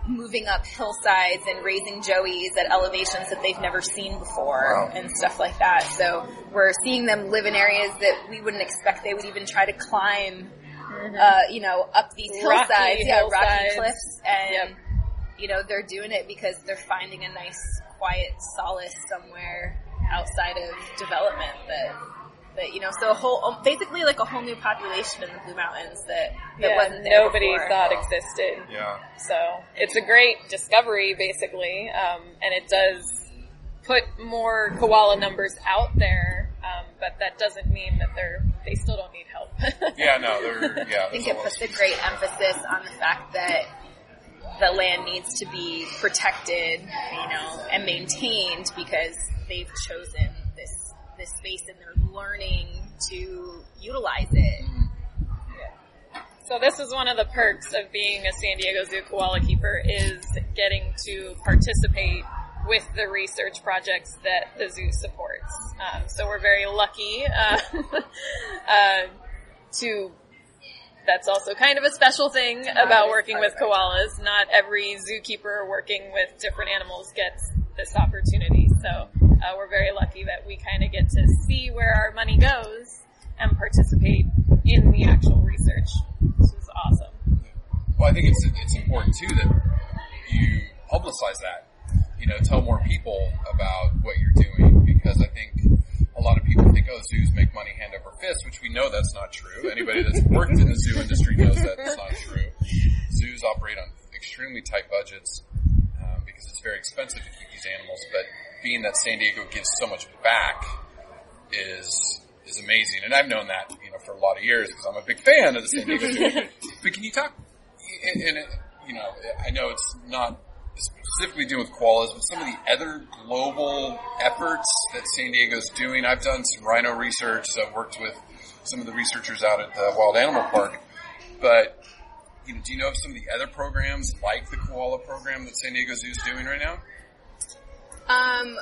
[SPEAKER 5] moving up hillsides and raising joeys at elevations that they've never seen before
[SPEAKER 4] Wow.
[SPEAKER 5] and stuff like that. So we're seeing them live in areas that we wouldn't expect they would even try to climb uh, you know, up these
[SPEAKER 6] Rocky
[SPEAKER 5] hillsides, yeah, rocky cliffs, and
[SPEAKER 6] Yep.
[SPEAKER 5] you know they're doing it because they're finding a nice, quiet solace somewhere outside of development. That that you know, so a whole, um, basically like a whole new population in the Blue Mountains that that
[SPEAKER 6] Yeah,
[SPEAKER 5] wasn't there
[SPEAKER 6] nobody
[SPEAKER 5] before.
[SPEAKER 6] thought existed.
[SPEAKER 4] yeah,
[SPEAKER 6] So it's a great discovery, basically, um, and it does put more koala numbers out there. Um, but that doesn't mean that they're they still don't need help.
[SPEAKER 4] yeah, no, they're yeah.
[SPEAKER 5] I think it puts a great emphasis on the fact that the land needs to be protected, you know, and maintained because they've chosen this space and they're learning to utilize it.
[SPEAKER 6] So this is one of the perks of being a San Diego Zoo koala keeper is getting to participate with the research projects that the zoo supports. Um, so we're very lucky uh, uh, to. That's also kind of a special thing about working with koalas. Not every zookeeper working with different animals gets this opportunity. So uh, we're very lucky that we kind of get to see where our money goes and participate in the actual research. This is awesome.
[SPEAKER 4] Well, I think it's it's important too that you publicize that. You know, tell more people about what you're doing because I think a lot of people think, oh, zoos make money hand over fist, which we know that's not true. Anybody that's worked in the zoo industry knows that that's not true. Zoos operate on extremely tight budgets um, because it's very expensive to keep these animals. But being that San Diego gives so much back is is amazing, and I've known that you know for a lot of years because I'm a big fan of the San Diego Zoo. but can you talk? And, and it, you know, I know it's not specifically dealing with koalas, but some of the other global efforts that San Diego's doing. I've done some rhino research. So I've worked with some of the researchers out at the Wild Animal Park. But you know, do you know of some of the other programs like the koala program that San Diego Zoo is doing right now?
[SPEAKER 5] Um,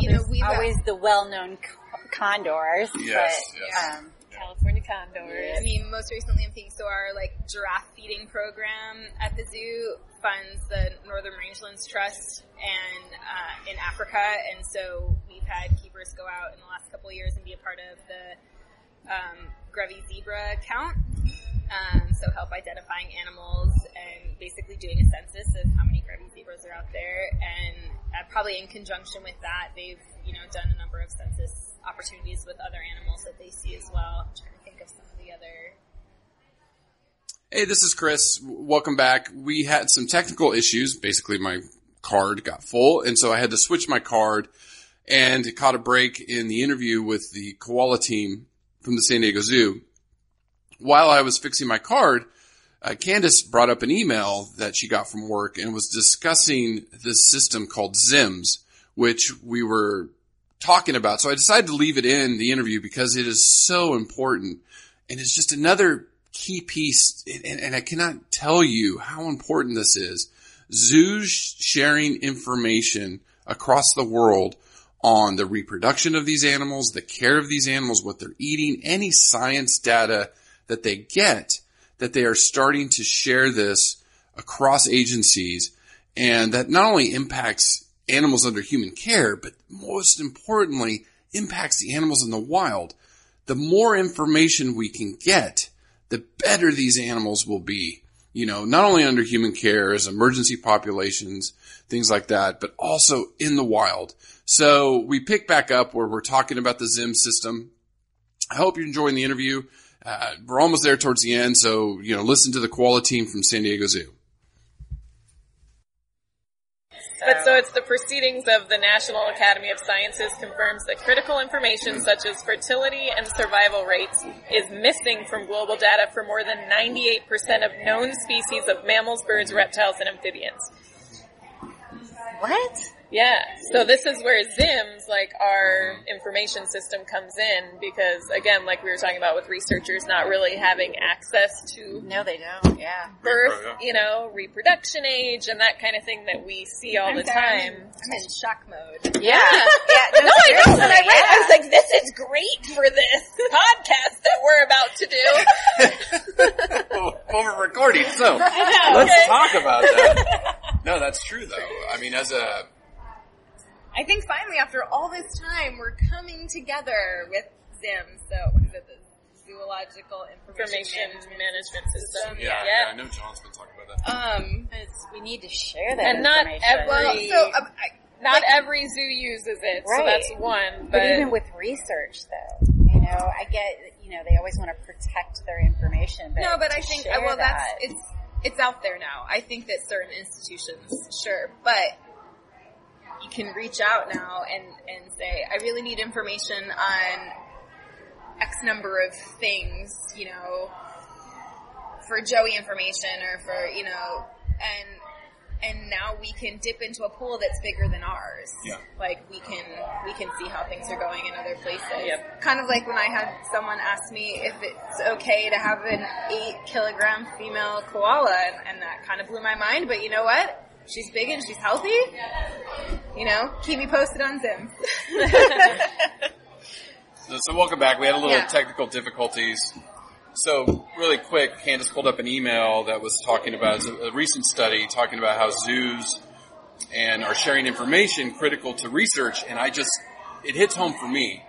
[SPEAKER 5] you know, we've
[SPEAKER 7] always the well-known c- condors.
[SPEAKER 4] Yes,
[SPEAKER 7] but,
[SPEAKER 4] yes.
[SPEAKER 7] Um,
[SPEAKER 6] California condors.
[SPEAKER 5] I mean, most recently, I'm thinking so our like giraffe feeding program at the zoo funds the Northern Rangelands Trust and uh, in Africa, and so we've had keepers go out in the last couple of years and be a part of the um, Grevy zebra count. Um, so help identifying animals and basically doing a census of how many Grevy zebras are out there. And uh, probably in conjunction with that, they've you know done a number of census opportunities with other animals that they see as well. I'm trying to think of some of the other.
[SPEAKER 4] Hey, this is Chris. Welcome back. We had some technical issues. Basically, my card got full, and so I had to switch my card and it caught a break in the interview with the koala team from the San Diego Zoo. While I was fixing my card, uh, Candis brought up an email that she got from work and was discussing this system called ZIMS, which we were talking about. So I decided to leave it in the interview because it is so important and it's just another key piece. And, and I cannot tell you how important this is. Zoos sharing information across the world on the reproduction of these animals, the care of these animals, what they're eating, any science data that they get, that they are starting to share this across agencies and that not only impacts animals under human care, but most importantly, impacts the animals in the wild. The more information we can get, the better these animals will be. You know, not only under human care as emergency populations, things like that, but also in the wild. So we pick back up where we're talking about the ZIM system. I hope you're enjoying the interview. Uh, we're almost there towards the end, so you know, listen to the koala team from San Diego Zoo.
[SPEAKER 6] But so it's the proceedings of the National Academy of Sciences confirms that critical information such as fertility and survival rates is missing from global data for more than 98% of known species of mammals, birds, reptiles, and amphibians.
[SPEAKER 7] What?
[SPEAKER 6] Yeah. So this is where ZIMS, like our information system comes in because again, like we were talking about with researchers not really having access to
[SPEAKER 7] No, they don't. Yeah.
[SPEAKER 6] birth,
[SPEAKER 4] yeah.
[SPEAKER 6] you know, reproduction age and that kind of thing that we see all the
[SPEAKER 5] I'm sorry,
[SPEAKER 6] time.
[SPEAKER 5] in- I'm in shock mode.
[SPEAKER 7] Yeah.
[SPEAKER 6] Yeah.
[SPEAKER 7] yeah.
[SPEAKER 6] No, I know. When I read, it, I was like, "This is great for this podcast that we're about to do."
[SPEAKER 4] well, we're recording, so
[SPEAKER 6] know,
[SPEAKER 4] let's
[SPEAKER 6] okay.
[SPEAKER 4] talk about that. No, that's true though. I mean, as a
[SPEAKER 5] I think finally, after all this time, we're coming together with ZIM. So, what is it? The Zoological Information,
[SPEAKER 6] Information management system.
[SPEAKER 4] yeah,
[SPEAKER 6] Yeah.
[SPEAKER 4] yeah, I know John's been talking about that.
[SPEAKER 5] Um,
[SPEAKER 7] It's, we need to share that
[SPEAKER 6] And not every-
[SPEAKER 5] well, so um, I,
[SPEAKER 6] Not every zoo uses it, so
[SPEAKER 7] Right.
[SPEAKER 6] that's one.
[SPEAKER 7] But,
[SPEAKER 6] But,
[SPEAKER 7] even with research, though, you know, I get, you know, they always want to protect their information. But
[SPEAKER 5] no, but I think
[SPEAKER 7] share
[SPEAKER 5] well, that's
[SPEAKER 7] that,
[SPEAKER 5] it's it's out there now. I think that certain institutions, sure, but you can reach out now and and say, I really need information on X number of things, you know, for Joey information or for you know, and and now we can dip into a pool that's bigger than ours.
[SPEAKER 4] Yeah.
[SPEAKER 5] Like we can we can see how things are going in other places.
[SPEAKER 6] Yep.
[SPEAKER 5] Kind of like when I had someone ask me if it's okay to have an eight kilogram female koala, and, and that kind of blew my mind. But you know what? She's big and she's healthy. You know, keep me posted on Zim.
[SPEAKER 4] So, so welcome back. We had a little
[SPEAKER 5] Yeah.
[SPEAKER 4] technical difficulties. So really quick, Candis pulled up an email that was talking about a recent study talking about how zoos and are sharing information critical to research. And I just, it hits home for me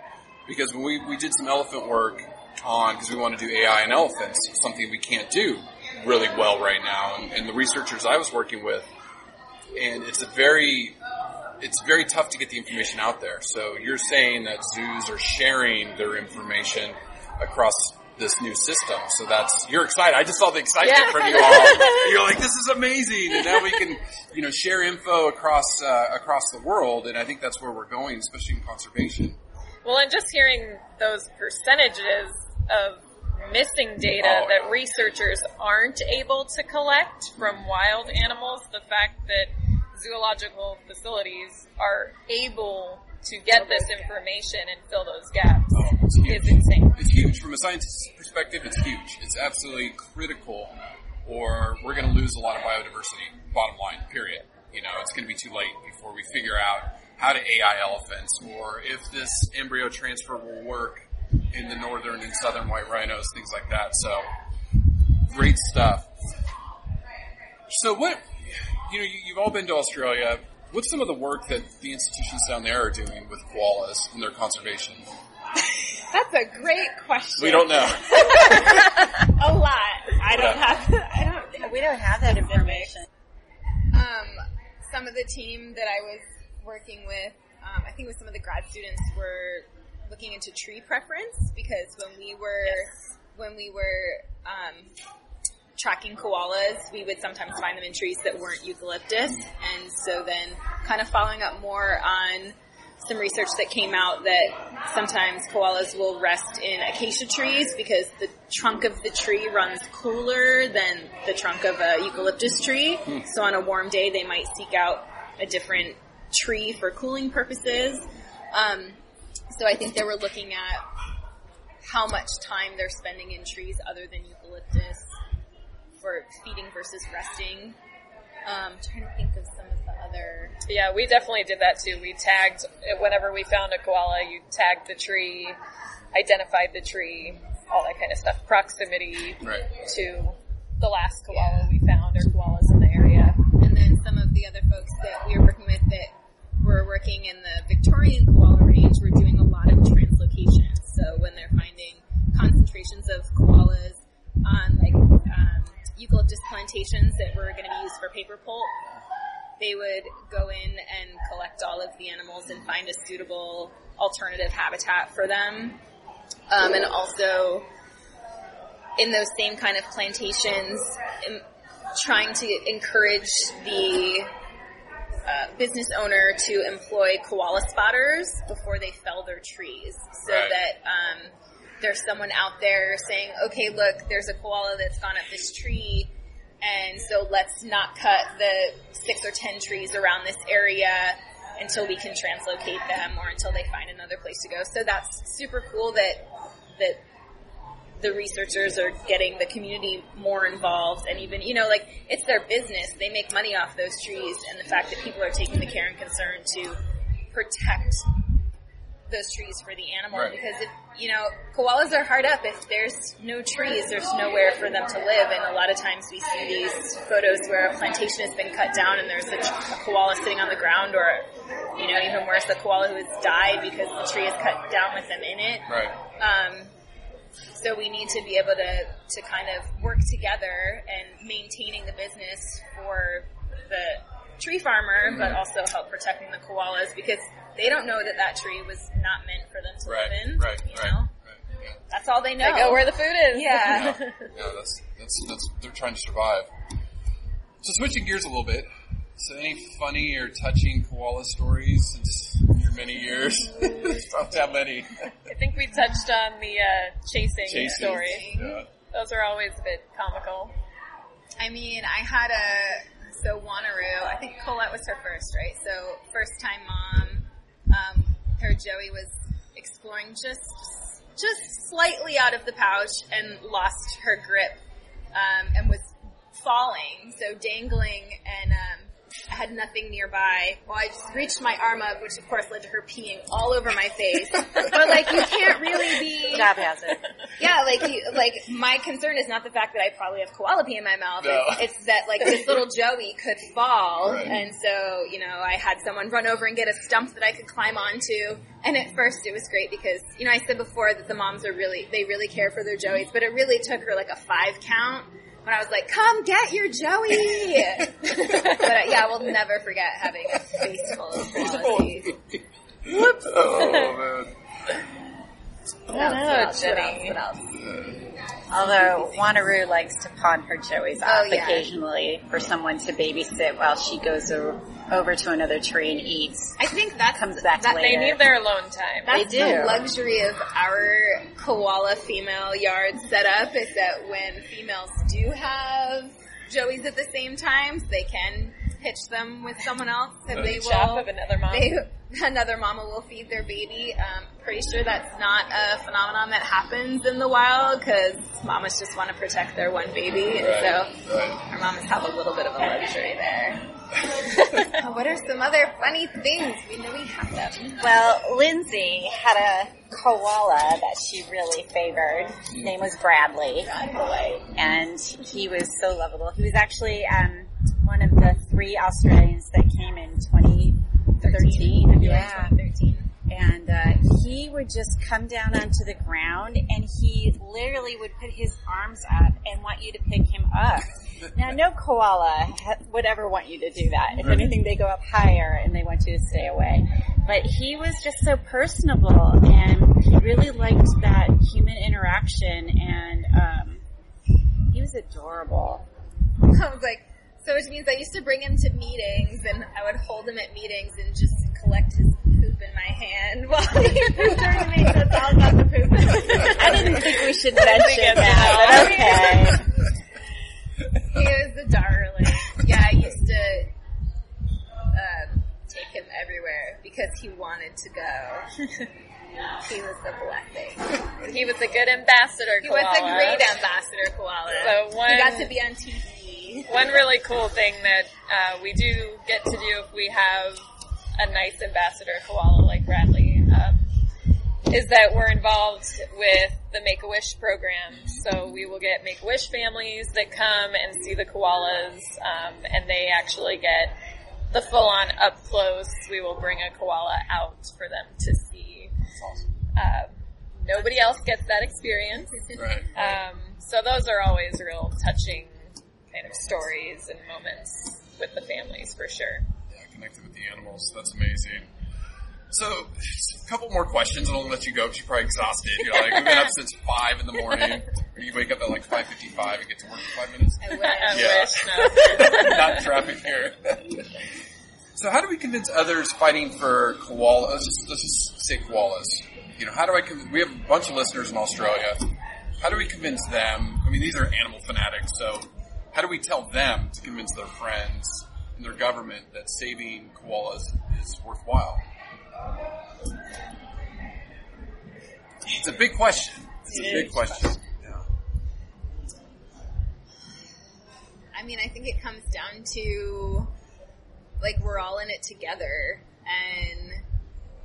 [SPEAKER 4] because when we, we did some elephant work on, because we want to do AI and elephants, something we can't do really well right now. And, and the researchers I was working with, and it's a very, it's very tough to get the information out there. So you're saying that zoos are sharing their information across this new system. So that's you're excited. I just saw the excitement
[SPEAKER 6] Yeah.
[SPEAKER 4] from you all. You're like, this is amazing, and now we can, you know, share info across uh, across the world. And I think that's where we're going, especially in conservation.
[SPEAKER 6] well, and just hearing those percentages of missing data
[SPEAKER 4] Oh,
[SPEAKER 6] that researchers aren't able to collect from wild animals, the fact that zoological facilities are able to get this information and fill those gaps
[SPEAKER 4] Oh,
[SPEAKER 6] is insane.
[SPEAKER 4] It's huge from a scientist's perspective. It's huge. It's absolutely critical, or we're going to lose a lot of biodiversity. Bottom line, period. You know, it's going to be too late before we figure out how to AI elephants, or if this embryo transfer will work in the northern and southern white rhinos, things like that. So, great stuff. So, what you know, you, you've all been to Australia. What's some of the work that the institutions down there are doing with koalas and their conservation?
[SPEAKER 5] That's a great question.
[SPEAKER 4] We don't know.
[SPEAKER 5] a lot. I don't
[SPEAKER 4] Yeah.
[SPEAKER 5] have. I don't.
[SPEAKER 7] We don't have that information.
[SPEAKER 5] Um, some of the team that I was working with, um, I think with some of the grad students were looking into tree preference because when we were when we were um, tracking koalas, we would sometimes find them in trees that weren't eucalyptus, and so then kind of following up more on some research that came out that sometimes koalas will rest in acacia trees because the trunk of the tree runs cooler than the trunk of a eucalyptus tree. So on a warm day, they might seek out a different tree for cooling purposes. Um, so I think they were looking at how much time they're spending in trees other than eucalyptus for feeding versus resting. Um, trying to think of some of the other.
[SPEAKER 6] Yeah, we definitely did that too. We tagged, whenever we found a koala, you tagged the tree, identified the tree, all that kind of stuff. Proximity
[SPEAKER 4] Right.
[SPEAKER 6] to the last koala we found or koalas in the area.
[SPEAKER 5] and then some of the other folks that we were working with that were working in the Victorian koala range were doing a lot of translocation. So when they're finding concentrations of koalas on like um, eucalyptus plantations that were going to be used for paper pulp, they would go in and collect all of the animals and find a suitable alternative habitat for them. Um, and also in those same kind of plantations, trying to encourage the uh, business owner to employ koala spotters before they fell their trees, so
[SPEAKER 4] Right.
[SPEAKER 5] that um, there's someone out there saying, "Okay, look, there's a koala that's gone up this tree." And so let's not cut the six or ten trees around this area until we can translocate them or until they find another place to go. So that's super cool that that the researchers are getting the community more involved and even, you know, like it's their business. They make money off those trees and the fact that people are taking the care and concern to protect those trees for the animal
[SPEAKER 4] Right.
[SPEAKER 5] because if, you know, koalas are hard up. If there's no trees, there's nowhere for them to live and a lot of times we see these photos where a plantation has been cut down and there's a, a koala sitting on the ground or, you know, even worse, a koala who has died because the tree is cut down with them in it.
[SPEAKER 4] Right.
[SPEAKER 5] Um, so we need to be able to, to kind of work together and maintaining the business for the tree farmer, mm-hmm. but also help protecting the koalas because they don't know that that tree was not meant for them to
[SPEAKER 4] Right.
[SPEAKER 5] live in.
[SPEAKER 4] Right.
[SPEAKER 5] You
[SPEAKER 4] Right.
[SPEAKER 5] know,
[SPEAKER 4] Right. Yeah.
[SPEAKER 5] that's all they know.
[SPEAKER 6] They go where the food is.
[SPEAKER 5] yeah.
[SPEAKER 4] Yeah, that's, that's, that's, they're trying to survive. So switching gears a little bit. So any funny or touching koala stories since your many years? Probably how many?
[SPEAKER 6] I think we touched on the uh, chasing,
[SPEAKER 4] Chasing.
[SPEAKER 6] story.
[SPEAKER 4] Yeah.
[SPEAKER 6] Those are always a bit comical.
[SPEAKER 5] I mean, I had a so Wanneroo. I think Colette was her first, right? So first time mom. Um, her Joey was exploring just just slightly out of the pouch and lost her grip um, and was falling, so dangling and. Um, I had nothing nearby. Well, I just reached my arm up, which of course led to her peeing all over my face. but like, you can't really be
[SPEAKER 7] Job hazard.
[SPEAKER 5] yeah, like you, like my concern is not the fact that I probably have koala pee in my mouth.
[SPEAKER 4] No.
[SPEAKER 5] It's, it's that like this little Joey could fall,
[SPEAKER 4] Right.
[SPEAKER 5] and so you know I had someone run over and get a stump that I could climb onto. And at first it was great because you know I said before that the moms are really they really care for their Joeys, but it really took her like a five count. When I was like, "Come get your Joey," but uh, yeah, we'll never forget having a face full of koala Whoops.
[SPEAKER 4] Oh man.
[SPEAKER 6] I don't know,
[SPEAKER 5] What
[SPEAKER 6] Jenny.
[SPEAKER 5] else? What else?
[SPEAKER 7] Although Wanneroo likes to pawn her Joeys off
[SPEAKER 5] Oh, yeah.
[SPEAKER 7] occasionally for someone to babysit while she goes o- over to another tree and eats.
[SPEAKER 5] I think that's
[SPEAKER 7] Comes back
[SPEAKER 5] that,
[SPEAKER 7] later.
[SPEAKER 6] They need their alone time.
[SPEAKER 5] That's
[SPEAKER 7] They do.
[SPEAKER 5] the luxury of our koala female yard setup is that when females do have joeys at the same time, they can hitch them with someone else and they
[SPEAKER 6] Shop
[SPEAKER 5] will.
[SPEAKER 6] of another mom.
[SPEAKER 5] They, another mama will feed their baby. Um, pretty sure that's not a phenomenon that happens in the wild because mamas just want to protect their one baby, and so
[SPEAKER 4] Right.
[SPEAKER 5] our mamas have a little bit of a luxury there. what are some other funny things? We know we have them.
[SPEAKER 7] Well, Lindsey had a koala that she really favored. His name was Bradley. And he was so lovable. He was actually um, one of the three Australians that came in 2013. I believe.
[SPEAKER 5] Yeah, 13.
[SPEAKER 7] And uh, he would just come down onto the ground and he literally would put his arms up and want you to pick him up. Now, no koala ha- would ever want you to do that. If anything, they go up higher and they want you to stay away. But he was just so personable and he really liked that human interaction and, um, he was adorable.
[SPEAKER 5] I was like, so which means I used to bring him to meetings and I would hold him at meetings and just collect his poop in my hand while he was during meetings. That's all about the poop.
[SPEAKER 7] I didn't think we should mention that, but okay.
[SPEAKER 5] he was a darling. Yeah, I used to um, take him everywhere because he wanted to go. he was a blessing.
[SPEAKER 6] He was a good ambassador
[SPEAKER 5] He
[SPEAKER 6] koala.
[SPEAKER 5] was a great ambassador koala.
[SPEAKER 6] So one,
[SPEAKER 5] he got to be on TV.
[SPEAKER 6] One really cool thing that uh, we do get to do if we have a nice ambassador koala like Bradley um, is that we're involved with the Make-A-Wish program. So we will get Make-A-Wish families that come and see the koalas, um, and they actually get the full-on up close. We will bring a koala out for them to see. Um, nobody else gets that experience.
[SPEAKER 4] Right.
[SPEAKER 6] Um, so those are always real touching kind of stories and moments with the families for sure.
[SPEAKER 4] Yeah, connected with the animals. That's amazing. So, a couple more questions, and I'll let you go because you're probably exhausted. You're like, we've been up since five in the morning. Or you wake up at like five fifty-five and get to work in five minutes.
[SPEAKER 5] I wish.
[SPEAKER 6] I
[SPEAKER 4] Yeah.
[SPEAKER 6] wish, no.
[SPEAKER 4] Not traffic here. so, how do we convince others fighting for koalas? Let's just, let's just say koalas. You know, how do I? Con- we have a bunch of listeners in Australia. How do we convince them? I mean, these are animal fanatics, so how do we tell them to convince their friends and their government that saving koalas is worthwhile? It's a big question. It's a big question. Yeah.
[SPEAKER 5] I mean, I think it comes down to like we're all in it together, and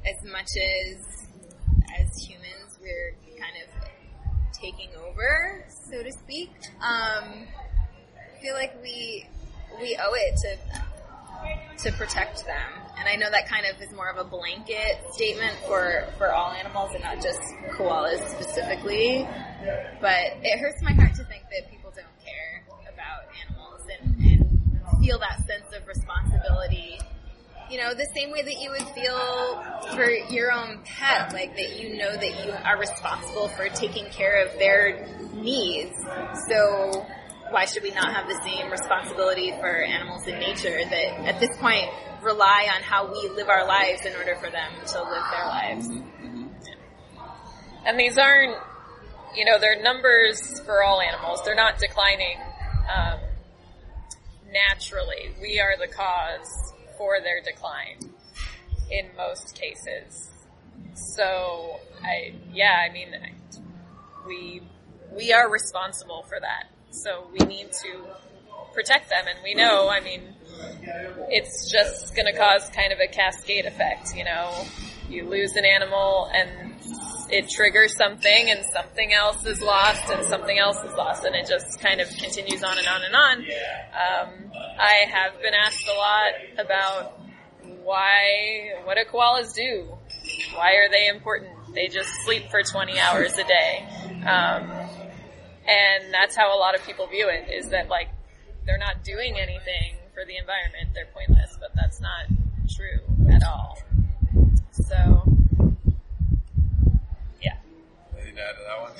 [SPEAKER 5] as much as as humans, we're kind of taking over, so to speak. Um, I feel like we we owe it to to protect them, and I know that kind of is more of a blanket statement for for all animals and not just koalas specifically. But it hurts my heart to think that people don't care about animals and, and feel that sense of responsibility. You know, the same way that you would feel for your own pet, like that you know that you are responsible for taking care of their needs. So why should we not have the same responsibility for animals in nature that at this point rely on how we live our lives in order for them to live their lives?
[SPEAKER 6] And these aren't, you know, they're numbers for all animals. They're not declining um, naturally. We are the cause for their decline in most cases. So, I yeah, I mean, we we are responsible for that. So we need to protect them, and we know. I mean, it's just going to cause kind of a cascade effect. You know, you lose an animal and it triggers something and something else is lost and something else is lost and it just kind of continues on and on and on. Um, I have been asked a lot about why, what do koalas do? Why are they important? They just sleep for 20 hours a day. Um, and that's how a lot of people view it is that like they're not doing anything for the environment. They're pointless, but that's not true at all. So, yeah.
[SPEAKER 4] Anything to add to that one?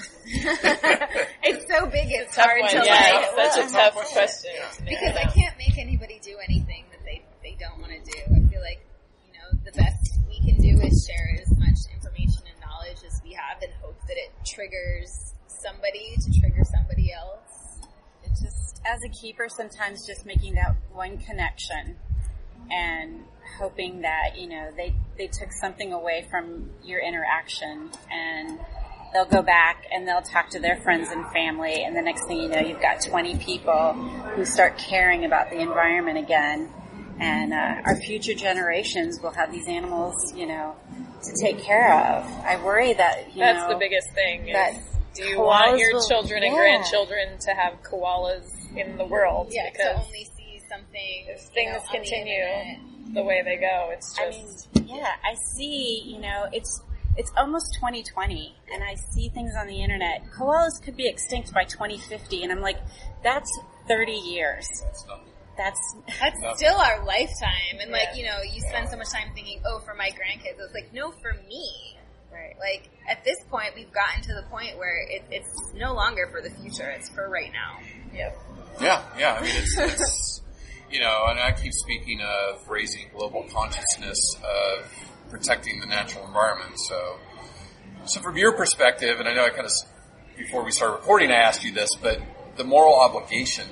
[SPEAKER 5] it's so big, it's
[SPEAKER 6] Tough
[SPEAKER 5] hard
[SPEAKER 6] one,
[SPEAKER 5] to
[SPEAKER 6] yeah,
[SPEAKER 5] like,
[SPEAKER 6] it's such a tough question. to nail
[SPEAKER 5] because I can't make anybody do anything that they, they don't want to do. I feel like, you know, the best we can do is share as much information and knowledge as we have and hope that it triggers somebody
[SPEAKER 7] as a keeper, sometimes just making that one connection and hoping that, you know, they, they took something away from your interaction and they'll go back and they'll talk to their friends and family and the next thing you know, you've got 20 people who start caring about the environment again. And, uh, our future generations will have these animals, you know, to take care of. I worry that, you
[SPEAKER 6] That's
[SPEAKER 7] know.
[SPEAKER 6] the biggest thing.
[SPEAKER 7] That
[SPEAKER 6] do you want your children and
[SPEAKER 7] yeah.
[SPEAKER 6] grandchildren to have koalas in the world?
[SPEAKER 5] Yeah,
[SPEAKER 6] because
[SPEAKER 5] to only see something,
[SPEAKER 6] if
[SPEAKER 5] you
[SPEAKER 6] things
[SPEAKER 5] know, on the
[SPEAKER 6] continue the way they go, it's just.
[SPEAKER 7] I mean, yeah, I see, you know, it's, it's almost 2020 and I see things on the internet. Koalas could be extinct by 2050 and I'm like, that's 30 years. That's,
[SPEAKER 5] That's still our lifetime. And like, you know, you spend so much time thinking, oh, for my grandkids. It's like, no, for me.
[SPEAKER 7] right.
[SPEAKER 5] Like, at this point, we've gotten to the point where it, it's no longer for the future. It's for right now.
[SPEAKER 6] Yep.
[SPEAKER 4] Yeah, yeah. I mean, it's, it's you know, and I keep speaking of raising global consciousness of protecting the natural environment. So, so from your perspective, and I know I kind of before we started recording, I asked you this, but the moral obligation.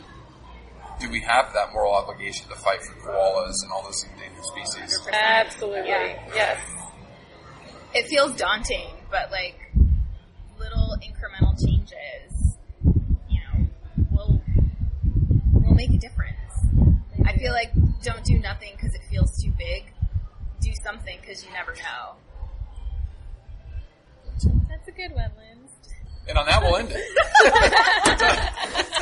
[SPEAKER 4] Do we have that moral obligation to fight for koalas and all those endangered species?
[SPEAKER 6] Absolutely.
[SPEAKER 5] Yeah.
[SPEAKER 6] Yes.
[SPEAKER 5] It feels daunting, but like, little incremental changes, you know, will, will make a difference. I feel like don't do nothing because it feels too big. Do something because you never know.
[SPEAKER 6] That's a good one, Lynn.
[SPEAKER 4] And on that, we'll end it.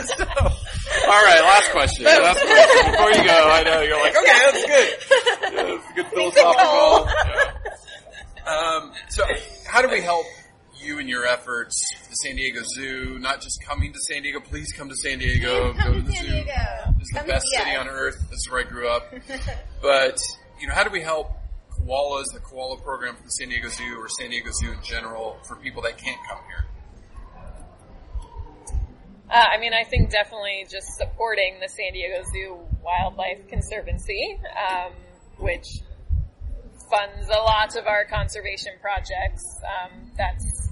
[SPEAKER 4] So, all right, last question. Last question before you go. I know you're like, okay, that's good. Yeah, that's good philosophical. Yeah. Um, so, how do we help you in your efforts? The San Diego Zoo, not just coming to San Diego. Please come to San Diego.
[SPEAKER 5] Come
[SPEAKER 4] go
[SPEAKER 5] to
[SPEAKER 4] to the
[SPEAKER 5] San
[SPEAKER 4] zoo.
[SPEAKER 5] Diego.
[SPEAKER 4] It's the
[SPEAKER 5] Come
[SPEAKER 4] best city on earth. This is where I grew up. But you know, how do we help koalas, the koala program for the San Diego Zoo, or San Diego Zoo in general, for people that can't come here?
[SPEAKER 6] Uh, I mean, I think definitely just supporting the San Diego Zoo Wildlife Conservancy, um, which funds a lot of our conservation projects. Um, that's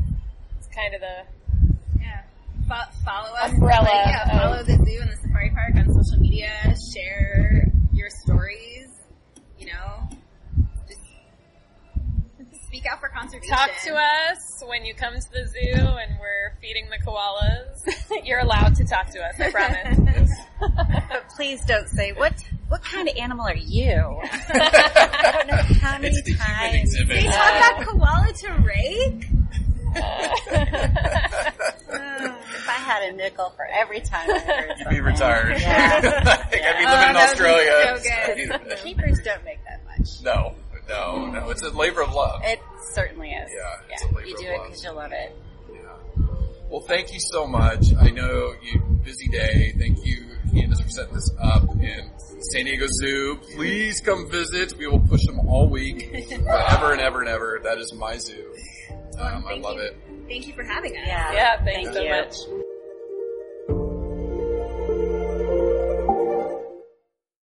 [SPEAKER 6] kind of the
[SPEAKER 5] Yeah. Fo- follow us.
[SPEAKER 6] Umbrella
[SPEAKER 5] Like, yeah,
[SPEAKER 6] of-
[SPEAKER 5] follow the zoo and the safari park on social media. Share your stories. You know, just speak out for conservation.
[SPEAKER 6] talk to us when you come to the zoo and we're feeding the koalas. You're allowed to talk to us, I promise.
[SPEAKER 7] But please don't say, what, what kind of animal are you? I don't know how many
[SPEAKER 4] It's the human
[SPEAKER 7] times.
[SPEAKER 4] exhibit.
[SPEAKER 5] They taught that koala to rake.
[SPEAKER 7] If I had a nickel for every time I heard
[SPEAKER 4] You'd
[SPEAKER 7] something.
[SPEAKER 4] be retired.
[SPEAKER 7] Yeah.
[SPEAKER 4] like, I'd be living in
[SPEAKER 5] Oh, that
[SPEAKER 4] Australia.
[SPEAKER 5] so good.
[SPEAKER 7] Keepers don't make that much.
[SPEAKER 4] no, no, no. It's a labor of love.
[SPEAKER 7] It certainly is.
[SPEAKER 4] Yeah, it's a labor
[SPEAKER 7] you
[SPEAKER 4] of
[SPEAKER 7] do it
[SPEAKER 4] love.
[SPEAKER 7] because you love it.
[SPEAKER 4] Yeah. Well, thank you so much. I know you busy day. Thank you, Candis, for setting this up. And San Diego Zoo, please come visit. We will push them all week, forever and ever and ever. That is my zoo. Um, I
[SPEAKER 5] Thank
[SPEAKER 4] love
[SPEAKER 5] you.
[SPEAKER 4] it.
[SPEAKER 5] Thank you for having us.
[SPEAKER 7] Yeah.
[SPEAKER 6] yeah, thanks
[SPEAKER 7] Thank
[SPEAKER 6] so
[SPEAKER 7] you.
[SPEAKER 6] much.